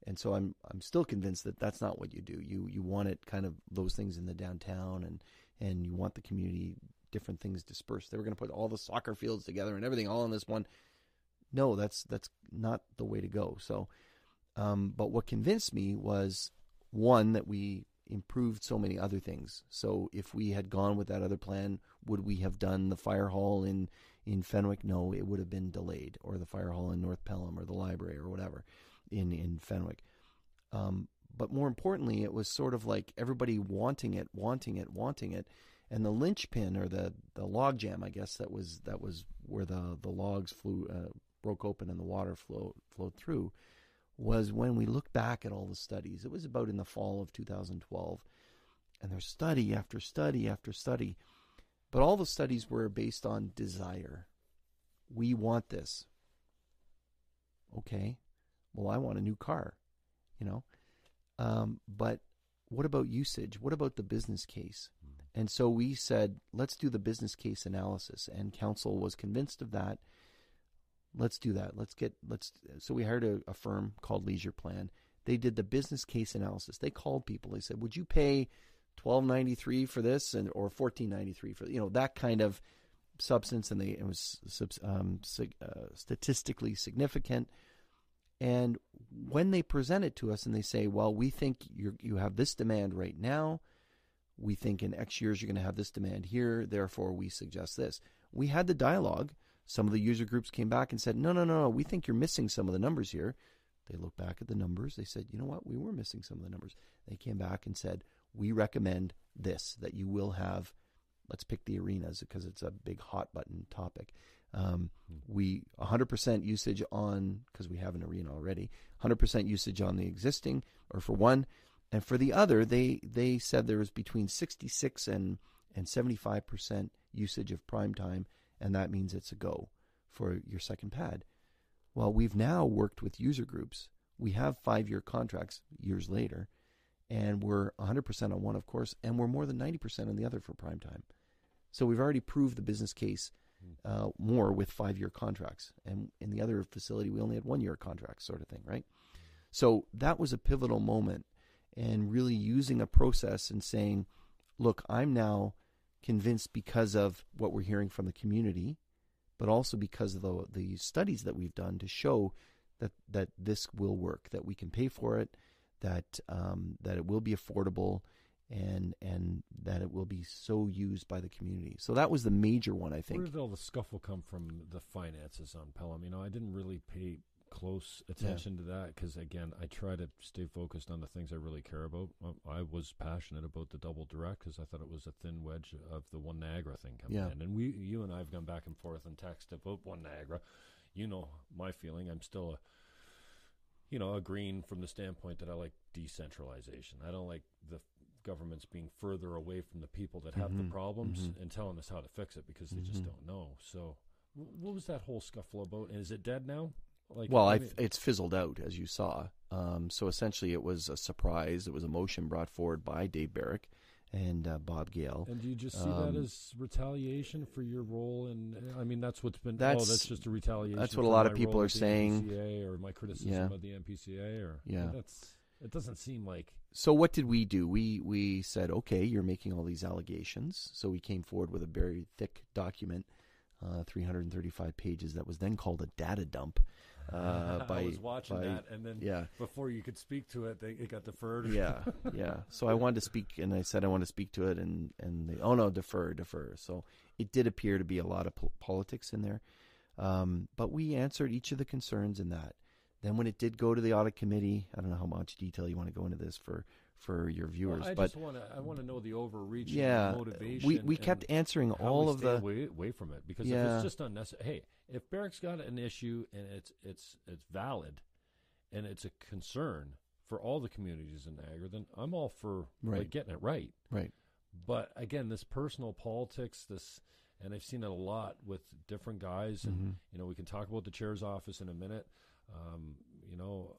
and so I'm I'm still convinced that that's not what you do. You you want it kind of those things in the downtown and and you want the community different things dispersed. They were going to put all the soccer fields together and everything all in this one. No, that's that's not the way to go. So, um, but what convinced me was one that we improved so many other things. So if we had gone with that other plan, would we have done the fire hall in in Fenwick? No, it would have been delayed, or the fire hall in North Pelham, or the library, or whatever in in Fenwick. Um, but more importantly, it was sort of like everybody wanting it, wanting it, wanting it, and the linchpin or the the log jam, I guess that was that was where the the logs flew uh, broke open and the water flowed flowed through was when we look back at all the studies. It was about in the fall of 2012, and there's study after study after study, but all the studies were based on desire. We want this. Okay, well, I want a new car, you know, um, but what about usage? What about the business case? And so we said, let's do the business case analysis, and council was convinced of that. Let's do that. Let's get let's. So we hired a, a firm called Leisure Plan. They did the business case analysis. They called people. They said, "Would you pay twelve ninety three for this, and or fourteen ninety three for you know that kind of substance?" And they it was um, uh, statistically significant. And when they present it to us, and they say, "Well, we think you you have this demand right now." we think in X years you're going to have this demand here, therefore we suggest this. We had the dialogue. Some of the user groups came back and said, no, no, no, no, we think you're missing some of the numbers here. They looked back at the numbers. They said, you know what, we were missing some of the numbers. They came back and said, we recommend this, that you will have, let's pick the arenas because it's a big hot button topic. Um, we 100% usage on, because we have an arena already, 100% usage on the existing, or for one, and for the other, they they said there was between 66 and and 75 percent usage of prime time, and that means it's a go for your second pad. Well, we've now worked with user groups. We have five year contracts years later, and we're 100 percent on one, of course, and we're more than 90 percent on the other for prime time. So we've already proved the business case uh, more with five year contracts, and in the other facility we only had one year contracts, sort of thing, right? So that was a pivotal moment and really using a process and saying, look, I'm now convinced because of what we're hearing from the community, but also because of the, the studies that we've done to show that, that this will work, that we can pay for it, that um, that it will be affordable, and and that it will be so used by the community. So that was the major one, I think. Where did all the scuffle come from? The finances on Pelham. You know, I didn't really pay close attention to that because again, I try to stay focused on the things I really care about. I was passionate about the double direct because I thought it was a thin wedge of the one Niagara thing coming Yeah. in, and we, you and I have gone back and forth and text about one Niagara. You know my feeling. I'm still a you know, a green from the standpoint that I like decentralization. I don't like the governments being further away from the people that have Mhm, the problems mhm. and telling us how to fix it because they just Mhm. don't know. So, wh- what was that whole scuffle about? And is it dead now? Like, Well, I, mean- it's fizzled out, as you saw. Um, so essentially, it was a surprise. It was a motion brought forward by Dave Barrick and uh, Bob Gale. and do you just see um, that as retaliation for your role? And I mean, that's what's been. oh, That's- that's just a retaliation. that's what a lot of people are saying. Or my criticism Yeah. of the NPCA, or Yeah. that's. It doesn't seem like So what did we do? We we said, okay, you're making all these allegations. So we came forward with a very thick document, uh, 335 pages, that was then called a data dump. Uh, *laughs* by, I was watching by- that, and then Yeah, before you could speak to it, they, it got deferred. yeah, *laughs* yeah. So I wanted to speak, and I said I want to speak to it, and and they, oh no, defer, defer. So it did appear to be a lot of po- politics in there, um, but we answered each of the concerns in that. Then when it did go to the audit committee, I don't know how much detail you want to go into this for for your viewers, Well, I but just want to. I want to know the overreaching yeah, motivation. we we kept answering all of the away, away from it because if it's just unnecessary. Hey, if Barrick's got an issue and it's it's it's valid, and it's a concern for all the communities in Niagara, then I'm all for Right. like, getting it right. Right. But again, this personal politics, this, and I've seen it a lot with different guys, and Mm-hmm. you know, we can talk about the chair's office in a minute. Um, you know,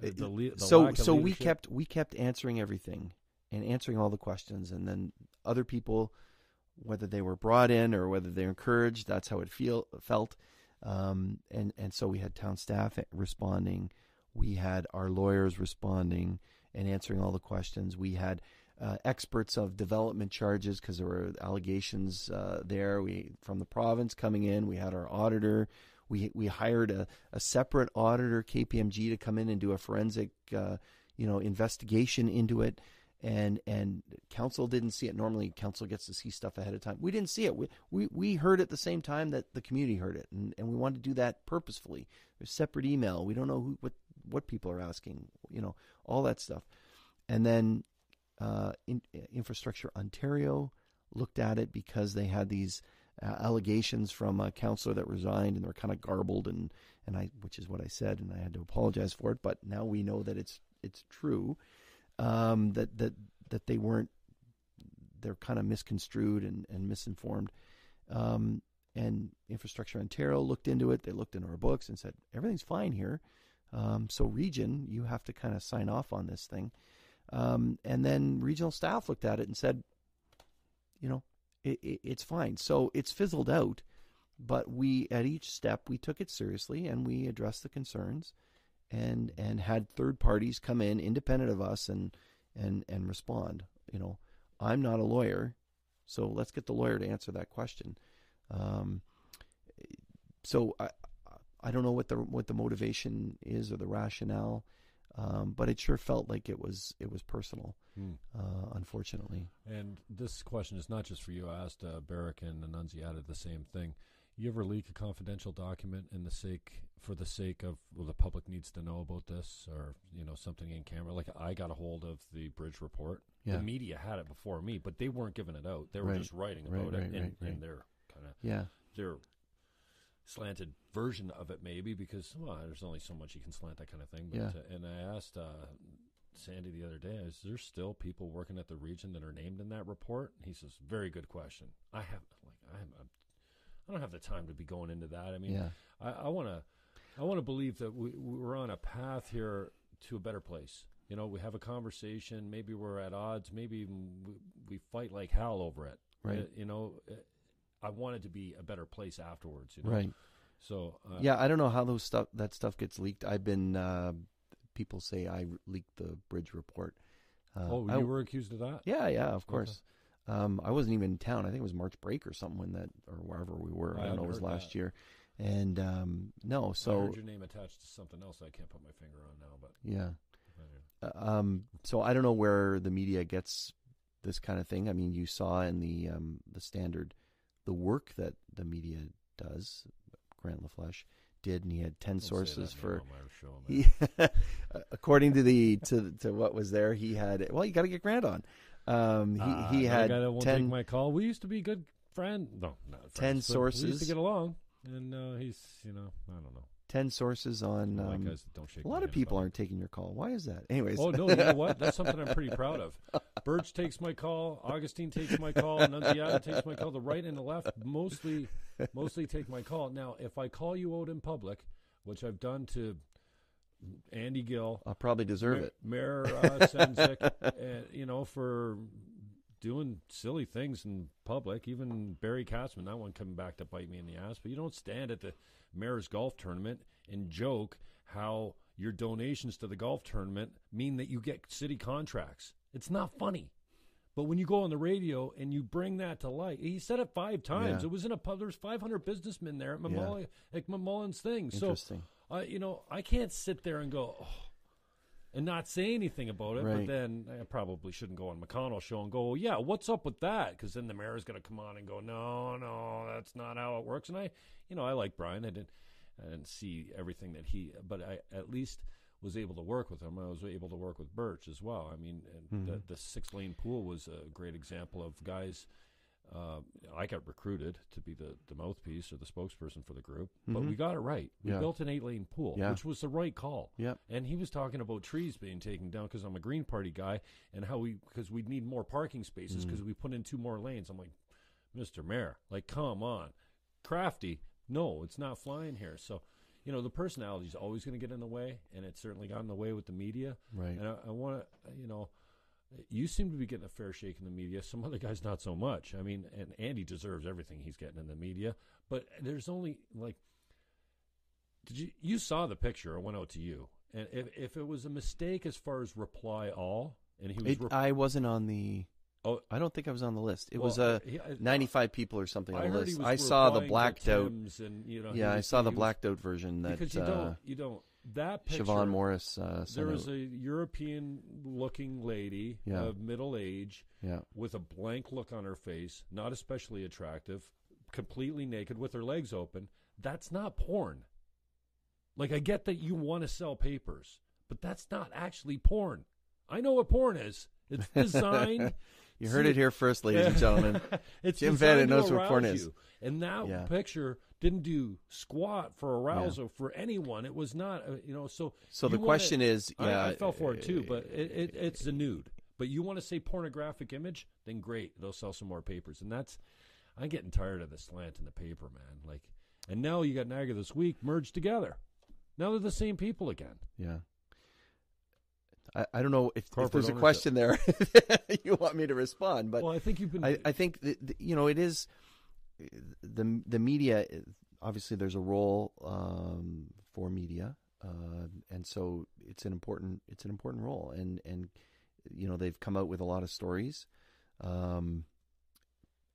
the, le- the so so we kept we kept answering everything and answering all the questions and then other people whether they were brought in or whether they're encouraged that's how it feel felt. Um, and and so we had town staff responding. We had our lawyers responding and answering all the questions. We had uh, experts of development charges because there were allegations uh, there. We from the province coming in we had our auditor. We we hired a, a separate auditor, KPMG, to come in and do a forensic, uh, you know, investigation into it. And and council didn't see it. Normally, council gets to see stuff ahead of time. We didn't see it. We we, we heard it the same time that the community heard it, and, and we wanted to do that purposefully. There's separate email. We don't know who what what people are asking. You know, all that stuff. And then uh, in, Infrastructure Ontario looked at it because they had these uh, allegations from a counselor that resigned, and they're kind of garbled, and and I, which is what I said, and I had to apologize for it. But now we know that it's it's true, um, that that that they weren't, they're kind of misconstrued and and misinformed. Um, and Infrastructure Ontario looked into it. They looked into our books and said everything's fine here. Um, so region, you have to kind of sign off on this thing. Um, and then regional staff looked at it and said, you know, it, it, it's fine. So it's fizzled out, but we at each step we took it seriously and we addressed the concerns, and and had third parties come in independent of us and and and respond. You know, I'm not a lawyer, so let's get the lawyer to answer that question. Um, so I I don't know what the what the motivation is or the rationale. Um, but it sure felt like it was it was personal, Hmm. uh, unfortunately. And this question is not just for you. I asked uh, Barrick and Annunziata the same thing. You ever leak a confidential document in the sake for the sake of well, the public needs to know about this, or you know something in camera? Like I got a hold of the bridge report. Yeah. The media had it before me, but they weren't giving it out. They were Right. just writing Right, about right, it in, in their kind of Yeah, their slanted version of it, maybe because well, there's only so much you can slant that kind of thing. But Yeah. uh, and I asked uh, Sandy the other day, is there still people working at the region that are named in that report? And he says, very good question. I have like I have. I don't have the time to be going into that. I mean, yeah, I want to, I want to believe that we, we're on a path here to a better place. You know, we have a conversation. Maybe we're at odds. Maybe even we, we fight like hell over it. Right. Uh, you know, uh, I want it to be a better place afterwards. You know? right. So uh, Yeah, I don't know how those stuff that stuff gets leaked. I've been uh, people say I leaked the bridge report. Uh, Oh, I- you were accused of that. yeah, yeah, of course. Um, I wasn't even in town. I think it was March break or something when that or wherever we were. I I, don't know. It was last that. year, and um, no. I So heard your name attached to something else. I can't put my finger on now, but yeah. uh, Um, so I don't know where the media gets this kind of thing. I mean, you saw in the um, the standard the work that the media does. Grant LaFleche did, and he had ten don't say sources for. name on my show, *laughs* according to the to to what was there, he had. Well, you got to get Grant on. Um, he Ah, he had guy that won't ten. take my call. We used to be good friend. No, not 10 friends, but We used sources. to get along, and uh, he's you know I don't know. 10 sources on I like um, guys that don't shake a lot of people aren't taking your call why is that anyways. Oh no, you know what? That's something I'm pretty proud of. *laughs* Birch takes my call. Augustyn takes my call. Nunziata takes my call. The right and the left mostly mostly take my call. Now, if I call you out in public, which I've done to Andy Gill, i'll probably deserve Mayor, it Mayor uh, *laughs* Sendzik, uh, you know, for doing silly things in public. Even Barry Katzman, that one coming back to bite me in the ass. But you don't stand at the mayor's golf tournament and joke how your donations to the golf tournament mean that you get city contracts. It's not funny. But when you go on the radio and you bring that to light, he said it five times. Yeah. It was in a pub. There's 500 businessmen there at McMullen's thing. So interesting uh, you know, I can't sit there and go oh, and not say anything about it. But then I probably shouldn't go on McConnell's show and go, well, "Yeah, what's up with that?" Because then the mayor's going to come on and go, "No, no, that's not how it works." And I, you know, I like Brian. I didn't, I didn't see everything that he, but I at least was able to work with him. I was able to work with Birch as well. I mean, and the, the six lane pool was a great example of guys uh, I got recruited to be the, the mouthpiece or the spokesperson for the group, but Mhm. we got it right. We Yeah. built an eight lane pool, Yeah. which was the right call. Yep. And he was talking about trees being taken down because I'm a Green Party guy, and how we because we'd need more parking spaces Mm. because we put in two more lanes. I'm like, Mr. Mayor, like, come on, crafty. No, it's not flying here. So, you know, the personality is always going to get in the way, and it certainly got in the way with the media. Right. And I, I want to, you know, you seem to be getting a fair shake in the media. Some other guys not so much. I mean, and Andy deserves everything he's getting in the media, but there's only like, did you you saw the picture? I went out to you, and if if it was a mistake as far as reply all, and he was, It, rep- I wasn't on the. Oh. I don't think I was on the list. It well, was uh, he- I- 95 people or something I on the list. I saw the blacked out. And, you know, Yeah, I saw the he was- blacked out version that because you uh, don't you don't that picture. Siobhan Morris uh, There was a European-looking lady Yeah. of middle age yeah, with a blank look on her face, not especially attractive, completely naked with her legs open. That's not porn. Like I get that you want to sell papers, but that's not actually porn. I know what porn is. It's *laughs* designed. you heard it here first, ladies and gentlemen. *laughs* it's Jim to knows what porn is. you. And that Yeah. picture didn't do squat for arousal for anyone. It was not, uh, you know. So So the question is, I, yeah, I fell for it too, but it, it, it's a nude. But you want to say pornographic image, then great, they'll sell some more papers. And that's, I'm getting tired of the slant in the paper, man. Like, and now you got Niagara this week merged together. Now they're the same people again. yeah. I, I don't know if, if there's a question there *laughs* you want me to respond, but well, I think you've been. I, I think that, you know it is the the media. Obviously, there's a role um, for media, uh, and so it's an important it's an important role. And and you know they've come out with a lot of stories, um,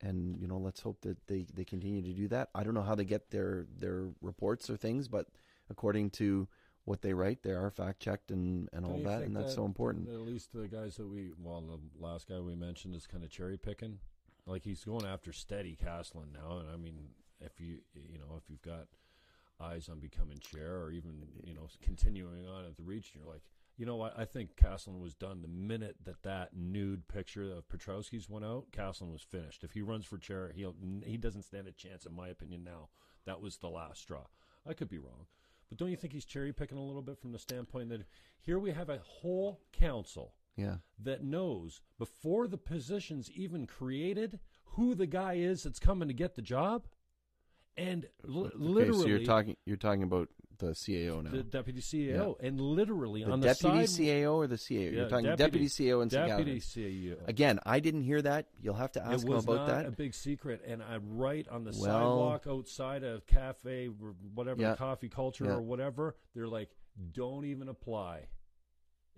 and you know let's hope that they, they continue to do that. I don't know how they get their their reports or things, but according to what they write, they are fact checked and, and all that, and that's that- so important. At least the guys that we, well, the last guy we mentioned is kind of cherry picking. Like he's going after steady Caslin now, and I mean, if you, you know, if you've got eyes on becoming chair or even you know continuing on at the region, you're like, you know what? I think Caslin was done the minute that that nude picture of Petrowski's went out. Caslin was finished. If he runs for chair, he'll he doesn't stand a chance, in my opinion. Now that was the last straw. I could be wrong. But don't you think he's cherry picking a little bit from the standpoint that here we have a whole council Yeah, that knows before the position's even created who the guy is that's coming to get the job? And li- Okay, literally, so you're talking you're talking about the CAO now. the deputy CEO, and literally on The on deputy side, CAO or the CAO? Yeah, You're talking deputy- deputy, CAO and deputy. CEO. Again, I didn't hear that. You'll have to ask it him was about not that. a big secret, and I'm right on the Well- sidewalk outside of cafe, or whatever Yeah. coffee culture Yeah. or whatever. They're like, "Don't even apply.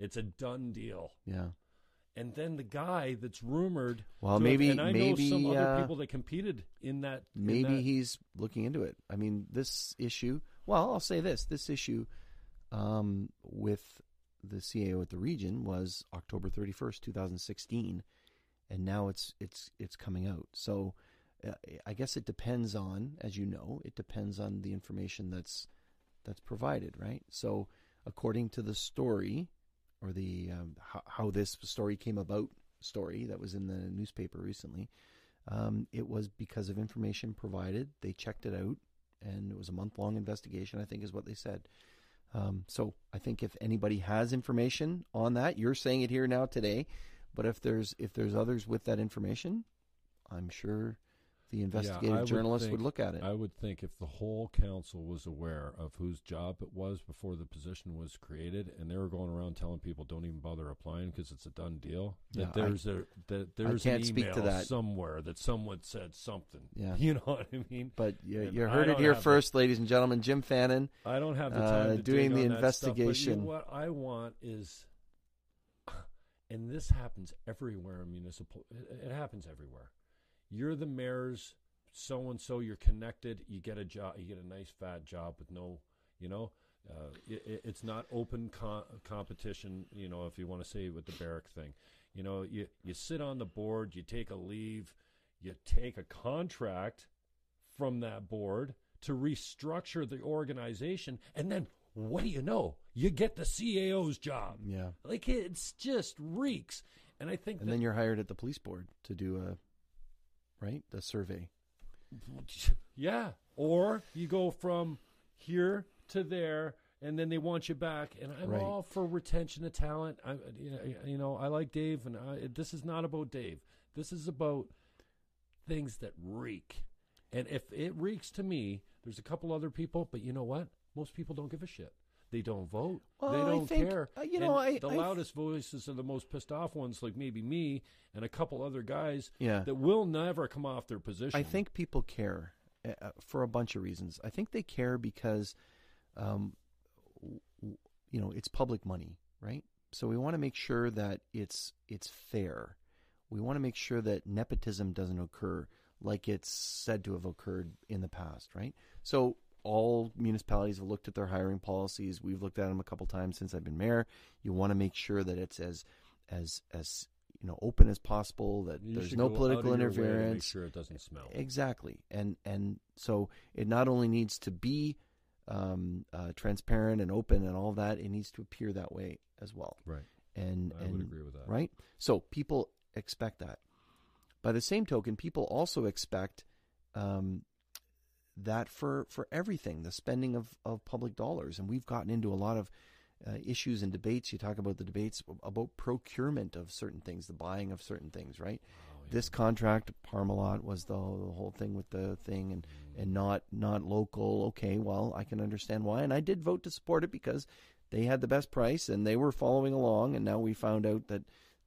It's a done deal." yeah. And then the guy that's rumored. Well, to maybe- and I maybe, know some other uh, people that competed in that. in Maybe that- he's looking into it. I mean, this issue. Well, I'll say this: this issue um, with the CAO at the region was October thirty first, two thousand sixteen, and now it's it's it's coming out. So, uh, I guess it depends on, as you know, it depends on the information that's that's provided, right? So, according to the story or the um, how, how this story came about story that was in the newspaper recently, um, it was because of information provided. They checked it out, and it was a month long investigation. I think is what they said. Um, so I think if anybody has information on that, you're saying it here now today. But if there's if there's others with that information, I'm sure the investigative would journalist would, think- look at it. I would think if the whole council was aware of whose job it was before the position was created, and they were going around telling people don't even bother applying because it's a done deal, that Yeah, there's a that there's an email that. somewhere that someone said something. *laughs* Yeah. you know what I mean. but you, you heard it here have the- first, ladies and gentlemen. Jim Fannin. I don't have the Uh, time to doing the on that stuff, you know investigation. what I want is, *sighs* and this happens everywhere in municipal. It, it happens everywhere. You're the mayor's so and so. You're connected. You get a job. You get a nice fat job with no, you know. Uh, it, it- it's not open co- competition, you know, if you want to say with the Barrick thing. You know, you, you sit on the board, you take a leave, you take a contract from that board to restructure the organization, and then what do you know? You get the CAO's job. Yeah, Like it's just reeks. And I think and then you're hired at the police board to do a right? The survey. Yeah. Or you go from here to there, and then they want you back. And I'm Right. all for retention of talent. I, you know, I like Dave, and I, this is not about Dave. This is about things that reek. And if it reeks to me, there's a couple other people, but you know what? Most people don't give a shit. They don't vote. Well, they don't think, care. uh, you know, I- the I- loudest voices are the most pissed off ones, like maybe me and a couple other guys Yeah. that will never come off their position. I think people care uh, uh, for a bunch of reasons. I think they care because, um, w- you know, it's public money, right? So we want to make sure that it's it's fair. We want to make sure that nepotism doesn't occur like it's said to have occurred in the past, right? So all municipalities have looked at their hiring policies. We've looked at them a couple times since I've been mayor. You want to make sure that it's as as as you know open as possible. That You there's no political of your way to interference. Make sure it doesn't smell. Exactly, and and so it not only needs to be um, uh, transparent and open and all that, it needs to appear that way as well. Right. And I and would agree with that. right, so people expect that. By the same token, people also expect um, that for for everything, the spending of of public dollars, and we've gotten into a lot of. Uh, issues and debates. You talk about the debates about procurement of certain things, the buying of certain things, right? Oh, this contract Parmalat was the, the whole thing with the thing and and not not local okay well I can understand why and I did vote to support it because they had the best price and they were following along and now we found out that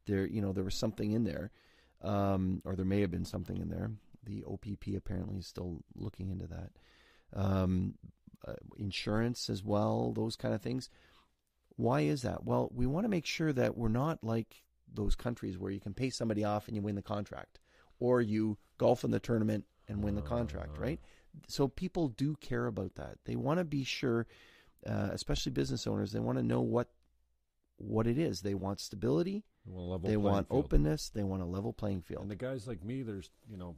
there you know there was something in there um, or there may have been something in there the OPP apparently is still looking into that um, uh, insurance as well those kind of things why is that well we want to make sure that we're not like those countries where you can pay somebody off and you win the contract, or you golf in the tournament and win the contract, right? So people do care about that. They want to be sure, uh, especially business owners, they want to know what what it is. They want stability. They want, a level they want openness. They want a level playing field. And the guys like me, there's you know,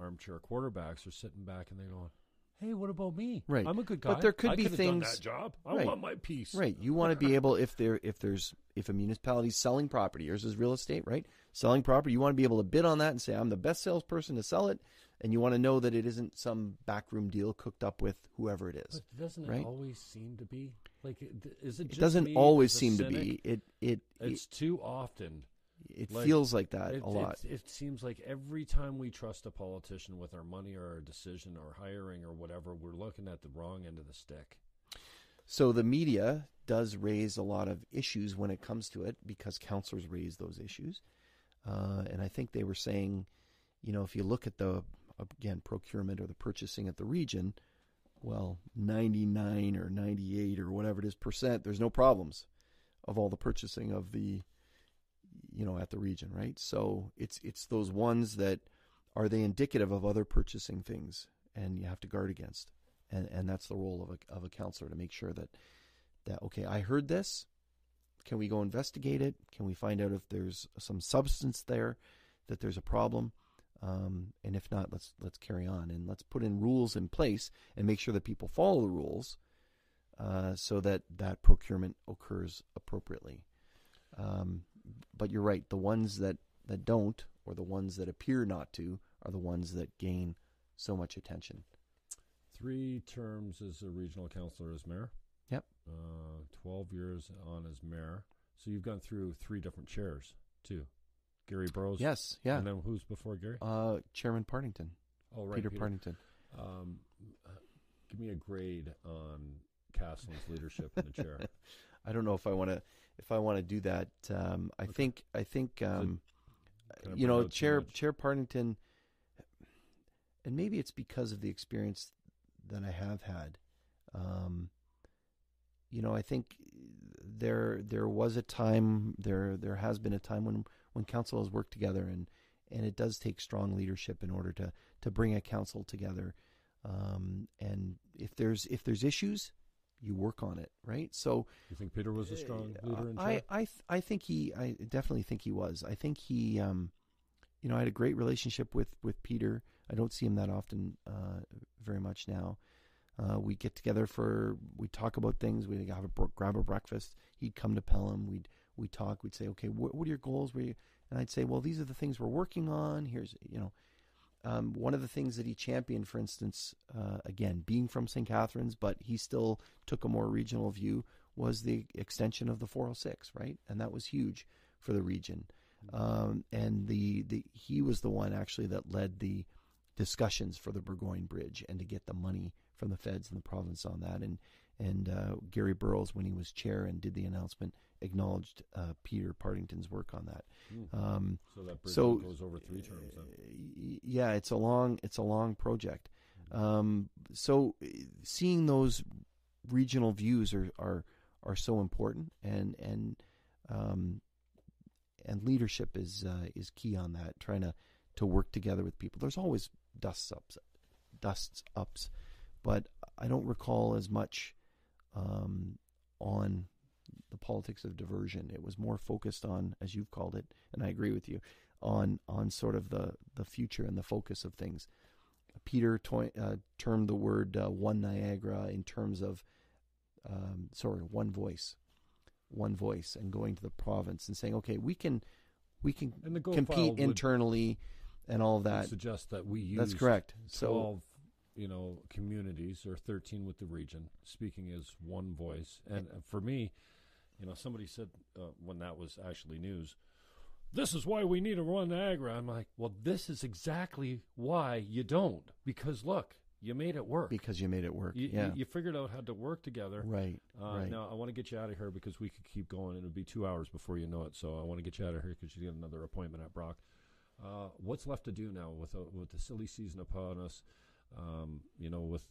armchair quarterbacks are sitting back and they're going, "Hey, what about me? Right. I'm a good guy. But there could I be could've done things- that job. I Right. want my piece. Right. You want to be able if there if there's if a municipality's selling property, yours is real estate, right? Selling property, you want to be able to bid on that and say, I'm the best salesperson to sell it, and you want to know that it isn't some backroom deal cooked up with whoever it is. But doesn't right? it always seem to be like? it- Is it? It doesn't always seem to be. It it It's too often. It, like, feels like that It, a lot. It, it seems like every time we trust a politician with our money or our decision or hiring or whatever, we're looking at the wrong end of the stick. So the media does raise a lot of issues when it comes to it because counselors raise those issues. Uh, and I think they were saying, you know, if you look at the, again, procurement or the purchasing at the region, well, 99 or 98 or whatever it is percent, there's no problems of all the purchasing of the, you know, at the region, right? So it's it's those ones that are they indicative of other purchasing things, and you have to guard against, and and that's the role of a of a counselor to make sure that that okay, I heard this. Can we go investigate it? Can we find out if there's some substance there, that there's a problem, um, and if not, let's let's carry on and let's put in rules in place and make sure that people follow the rules, uh, so that that procurement occurs appropriately. Um, but you're right. The ones that, that don't, or the ones that appear not to, are the ones that gain so much attention. Three terms as a regional councillor as mayor. Yep. Uh, Twelve years on as mayor. So you've gone through three different chairs too. Gary Burroughs. Yes, yeah. And then who's before Gary? Uh, Chairman Partington, oh, right, Peter, Partington. Um, uh, give me a grade on Caslin's leadership in the chair. *laughs* I don't know if I want to if I want to do that. Um, I Okay. think I think um, you know Chair. Chair Partington, and maybe it's because of the experience that I have had. Um, you know, I think there there was a time there there has been a time when when council has worked together and and it does take strong leadership in order to to bring a council together. Um, and if there's if there's issues, you work on it, right? So You think Peter was a strong uh, leader in? I I th- I think he I definitely think he was. I think he um you know I had a great relationship with with Peter. I don't see him that often uh very much now. Uh, we get together for we talk about things. We have a grab a breakfast. He'd come to Pelham. We'd we talk. We'd say, okay, wh- what are your goals? Where you? And I'd say, well, these are the things we're working on. Here's you know, um, one of the things that he championed, for instance, uh, again, being from St. Catharines, but he still took a more regional view, was the extension of the 406, right? And that was huge for the region. Um, and the, the he was the one actually that led the discussions for the Burgoyne Bridge and to get the money from the feds and the province on that. And and uh, Gary Burroughs, when he was chair and did the announcement, acknowledged uh, Peter Partington's work on that. Mm. Um, so that bridge so- goes over three terms. Then. yeah, it's a long it's a long project. Um, so uh, seeing those regional views are are are so important, and and um, and leadership is uh, is key on that. Trying to to work together with people. There's always dusts ups, dusts ups, but I don't recall as much um, on the politics of diversion. It was more focused on, as you've called it, and I agree with you, on on sort of the the future and the focus of things. Peter toi- uh, termed the word uh, "one Niagara" in terms of, um, sorry, one voice, one voice, and going to the province and saying, "Okay, we can, we can And the go compete internally, and all that." suggest that we use That's correct. So 12 you know communities or 13 with the region speaking as one voice and for me you know somebody said uh, when that was actually news this is why we need to run niagara i'm like well this is exactly why you don't because look you made it work because you made it work. you, yeah, you figured out how to work together right, uh, right. Now I want to get you out of here because we could keep going. It would be two hours before you know it. So I want to get you out of here because you get another appointment at Brock. Uh, what's left to do now with uh, with the silly season upon us? Um, you know, with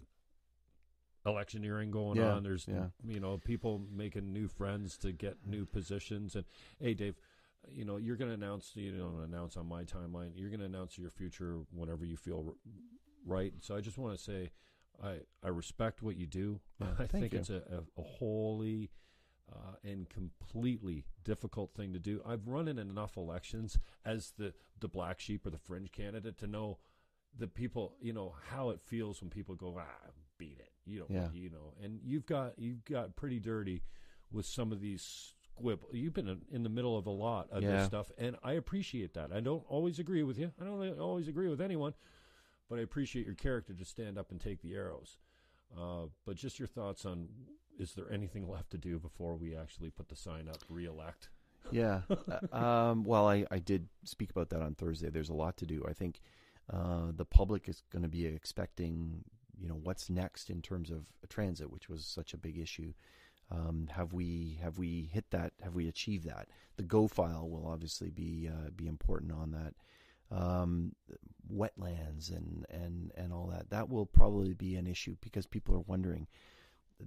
electioneering going Yeah, on, there's yeah. you know people making new friends to get new positions. And hey, Dave, you know you're going to announce you know announce on my timeline. You're going to announce your future whenever you feel r- right. So I just want to say. I, I respect what you do. Yeah, *laughs* I think you. it's a, a, a wholly uh, and completely difficult thing to do. I've run in enough elections as the, the black sheep or the fringe candidate to know the people, you know, how it feels when people go, ah, beat it. You don't, Yeah. you know, and you've got, you've got pretty dirty with some of these squib. You've been in, the middle of a lot of Yeah. this stuff, and I appreciate that. I don't always agree with you. I don't always agree with anyone, but I appreciate your character to stand up and take the arrows. Uh, but just your thoughts on is there anything left to do before we actually put the sign up, re-elect? Yeah. *laughs* Uh, um, well, I, I did speak about that on Thursday. There's a lot to do. I think uh, the public is going to be expecting, you know, what's next in terms of transit, which was such a big issue. Um, have we have we hit that? Have we achieved that? The Go file will obviously be uh, be important on that. Um, wetlands and, and, and all that. That will probably be an issue because people are wondering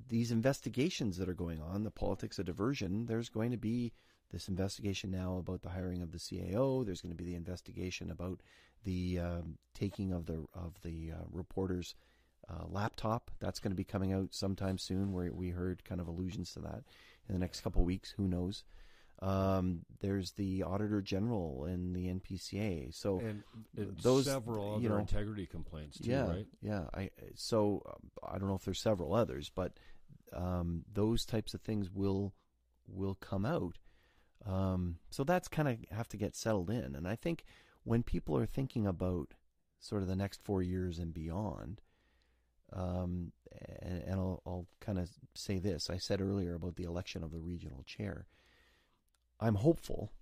these investigations that are going on, the politics of diversion, there's going to be this investigation now about the hiring of the CAO. There's going to be the investigation about the um, taking of the of the uh, reporter's uh, laptop. That's going to be coming out sometime soon. Where we heard kind of allusions to that in the next couple of weeks. Who knows? Um, there's the Auditor General and the NPCA. So and, and those, several you know, integrity complaints too, yeah, right? yeah. I so um, I don't know if there's several others, but um, those types of things will will come out. Um, so that's kind of have to get settled in, and I think when people are thinking about sort of the next four years and beyond, um, and, and I'll, I'll kind of say this: I said earlier about the election of the regional chair. I'm hopeful,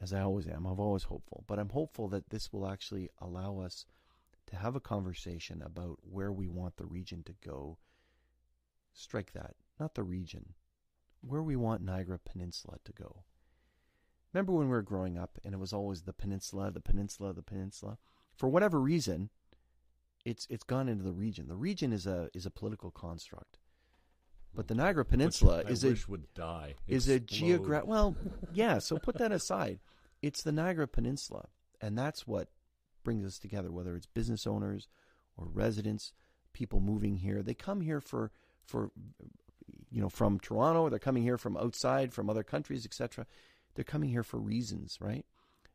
as I always am. I'm always hopeful, but I'm hopeful that this will actually allow us to have a conversation about where we want the region to go. Strike that, not the region, where we want Niagara Peninsula to go. Remember when we were growing up and it was always the peninsula, the peninsula, the peninsula? For whatever reason, it's it's gone into the region. The region is a is a political construct. But the Niagara Peninsula Which is I a wish would die. is a explode. Well, yeah. So put that aside. It's the Niagara Peninsula, and that's what brings us together. Whether it's business owners or residents, people moving here, they come here for for you know from Toronto. They're coming here from outside, from other countries, etc. They're coming here for reasons, right?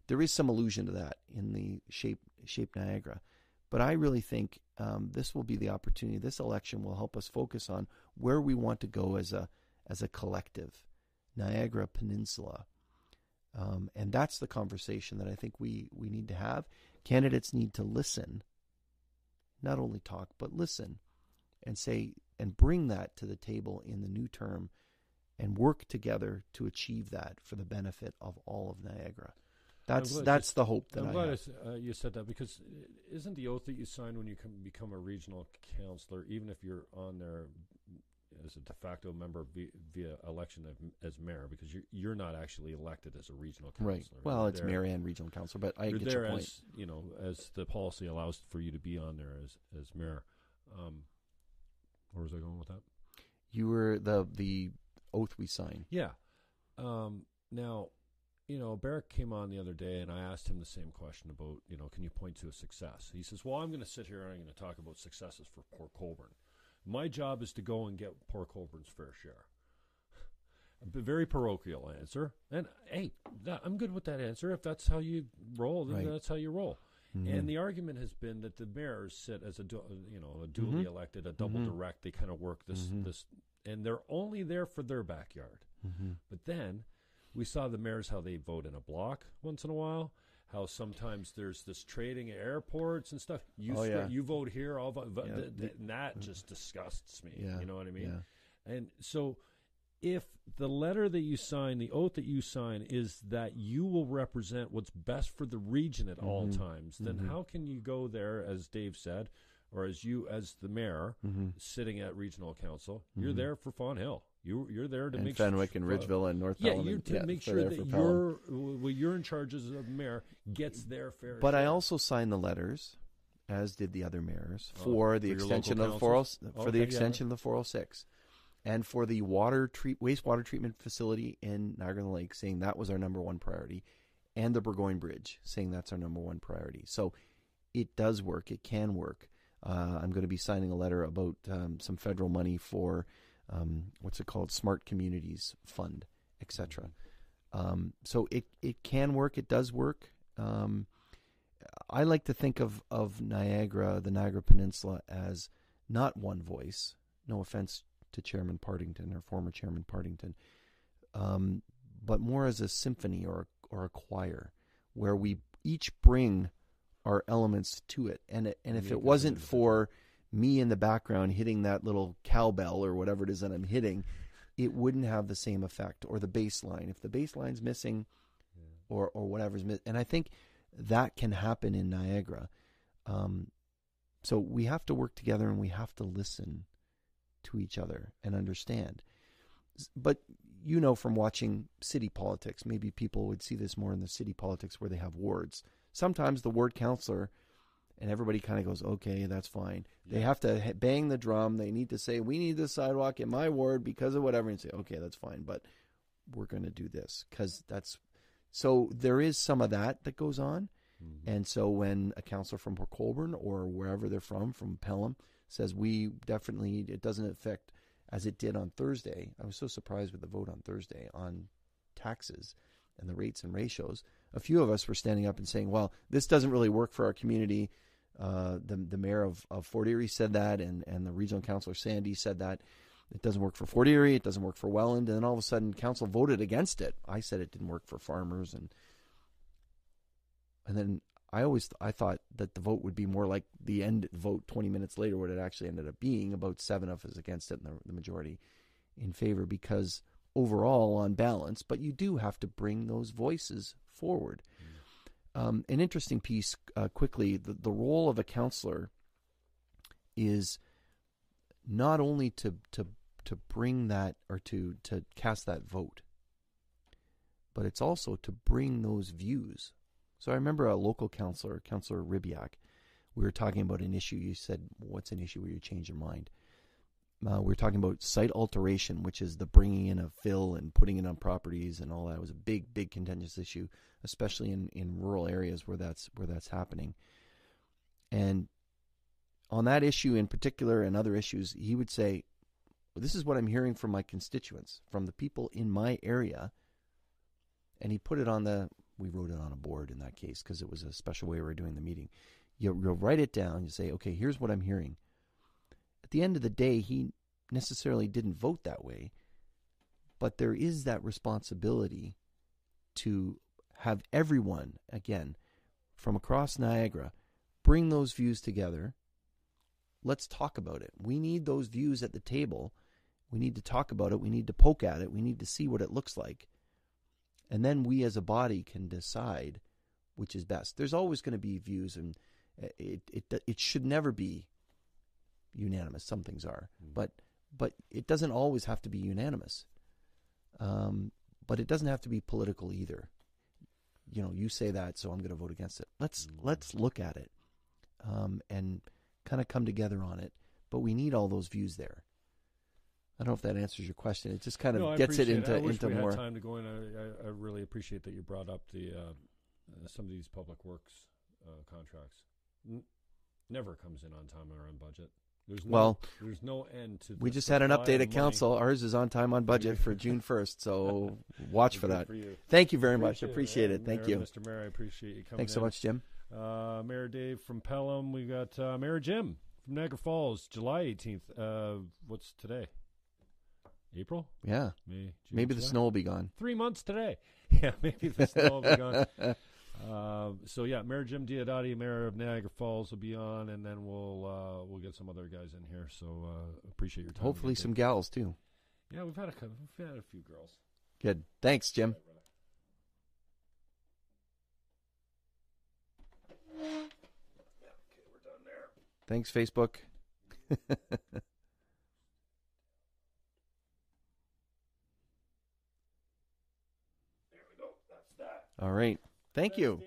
There is some allusion to that in the shape shape Niagara. But I really think um, this will be the opportunity. This election will help us focus on where we want to go as a as a collective, Niagara Peninsula. Um, and that's the conversation that I think we, we need to have. Candidates need to listen, not only talk, but listen and say, and bring that to the table in the new term and work together to achieve that for the benefit of all of Niagara. That's that's the hope that I'm I glad have. uh, you said that because isn't the oath that you sign when you come, become a regional councillor, even if you're on there as a de facto member via, via election of, as mayor, because you're you're not actually elected as a regional councillor. Right. Well, You're it's there- Marianne Regional Council, but I get there your point. as you know as the policy allows for you to be on there as as mayor. Um, where was I going with that? You were the the oath we sign. Yeah. Um, now, you know, Barrick came on the other day, and I asked him the same question about, you know, can you point to a success? He says, "Well, I'm going to sit here and I'm going to talk about successes for Port Colborne. My job is to go and get Port Colborne's fair share." *laughs* A very parochial answer, and hey, that, I'm good with that answer. If that's how you roll, then Right. that's how you roll. Mhm. And the argument has been that the mayors sit as a du- you know a duly Mhm. elected, a double Mhm. direct. They kind of work this Mhm. this, and they're only there for their backyard. Mhm. But then we saw the mayors how they vote in a block once in a while. How sometimes there's this trading at airports and stuff. You Oh, yeah. you vote here, I'll vote. Yeah, th- th- and that just disgusts me. Yeah, You know what I mean? yeah. And so, if the letter that you sign, the oath that you sign, is that you will represent what's best for the region at all Mhm. times, then Mhm. how can you go there, as Dave said, or as you, as the mayor, Mhm. sitting at regional council, you're Mhm. there for Fonthill. You, you're there to And make Fenwick sure, and Ridgeville and North yeah, Pelham. you're to yeah, make sure that your well, you're in charge as a mayor gets their fair. But I also signed the letters, as did the other mayors, Oh, for the for extension of the 40, councils? for the Okay, yeah. of the 406, and for the water treat wastewater treatment facility in Niagara Lake, saying that was our number one priority, and the Burgoyne Bridge, saying that's our number one priority. So it does work. It can work. Uh, I'm going to be signing a letter about um, some federal money for um, what's it called, Smart Communities Fund, etc. Um, so it it can work. It does work. Um, I like to think of of Niagara, the Niagara Peninsula, as not one voice. No offense to Chairman Partington or former Chairman Partington, um, but more as a symphony or or a choir, where we each bring our elements to it. And it, and if it wasn't for me in the background hitting that little cowbell or whatever it is that I'm hitting, it wouldn't have the same effect. Or the bass line. If the bass line's missing, or or whatever's missing, and I think that can happen in Niagara. Um, so we have to work together and we have to listen to each other and understand. But you know from watching city politics, maybe people would see this more in the city politics where they have wards. Sometimes the word counselor and everybody kind of goes, okay, that's fine. They have to bang the drum. They need to say, we need this sidewalk in my ward because of whatever, and say, okay, that's fine, but we're going to do this because that's so there is some of that that goes on. Mhm. And so when a counselor from Port Colborne or wherever they're from, from Pelham, says we definitely it doesn't affect as it did on Thursday. I was so surprised with the vote on Thursday on taxes and the rates and ratios. A few of us were standing up and saying, "Well, this doesn't really work for our community." Uh, the the mayor of, of Fort Erie said that, and, and the regional councilor Sandy said that it doesn't work for Fort Erie, it doesn't work for Welland, and then all of a sudden, council voted against it. I said it didn't work for farmers, and and then I always I thought that the vote would be more like the end vote 20 minutes later, what it actually ended up being. About seven of us against it, and the, the majority in favor because overall on balance. But you do have to bring those voices forward. Um, an interesting piece, uh, quickly, the, the role of a counselor is not only to to to bring that or to to cast that vote, but it's also to bring those views. So I remember a local counselor, Counselor Ribiak, we were talking about an issue. You said, "What's an issue where you change your mind?" Uh, we were talking about site alteration, which is the bringing in of fill and putting it on properties and all that. Was a big, big contentious issue, especially in, in rural areas where that's where that's happening. And on that issue in particular and other issues, he would say, well, "This is what I'm hearing from my constituents, from the people in my area." And he put it on the. We wrote it on a board in that case because it was a special way we were doing the meeting. You, you'll write it down. You say, "Okay, here's what I'm hearing." At the end of the day, he necessarily didn't vote that way, but there is that responsibility to have everyone, again, from across Niagara, bring those views together. Let's talk about it. We need those views at the table. We need to talk about it. We need to poke at it. We need to see what it looks like. And then we as a body can decide which is best. There's always going to be views, and eh, it, it, it should never be unanimous. Some things are, mm. but but it doesn't always have to be unanimous. Um, but it doesn't have to be political either. You know, you say that, so I'm going to vote against it. Let's mm. let's look at it um, and kind of come together on it. But we need all those views there. I don't know if that answers your question. It just kind of no, gets it into it. I into we more. Had time to go in. I, I, I, really appreciate that you brought up the uh, some of these public works uh, contracts. N- never comes in on time or on budget. There's no, well, there's no end to. That. We just had an update at council. Ours is on time on budget for *laughs* June first, so watch for that. For you. Thank you very appreciate much. Appreciate it. Thank Mayor, you, Mr. Mayor. I appreciate you coming. Thanks so in. much, Jim. Uh, Mayor Dave from Pelham. We got uh, Mayor Jim from Niagara Falls, July 18th. Uh, what's today? April? Yeah. May, June, maybe July? the snow will be gone. Three months today. *laughs* Yeah, maybe the snow will be gone. *laughs* Uh, so yeah, Mayor Jim Diodati, Mayor of Niagara Falls, will be on, and then we'll uh, we'll get some other guys in here. So uh, appreciate your time. Hopefully, some gals too. Yeah, we've had a we've had a few girls. Good. Thanks, Jim. Yeah, okay, we're done there. Thanks, Facebook. *laughs* There we go. That's that. All right. Thank you.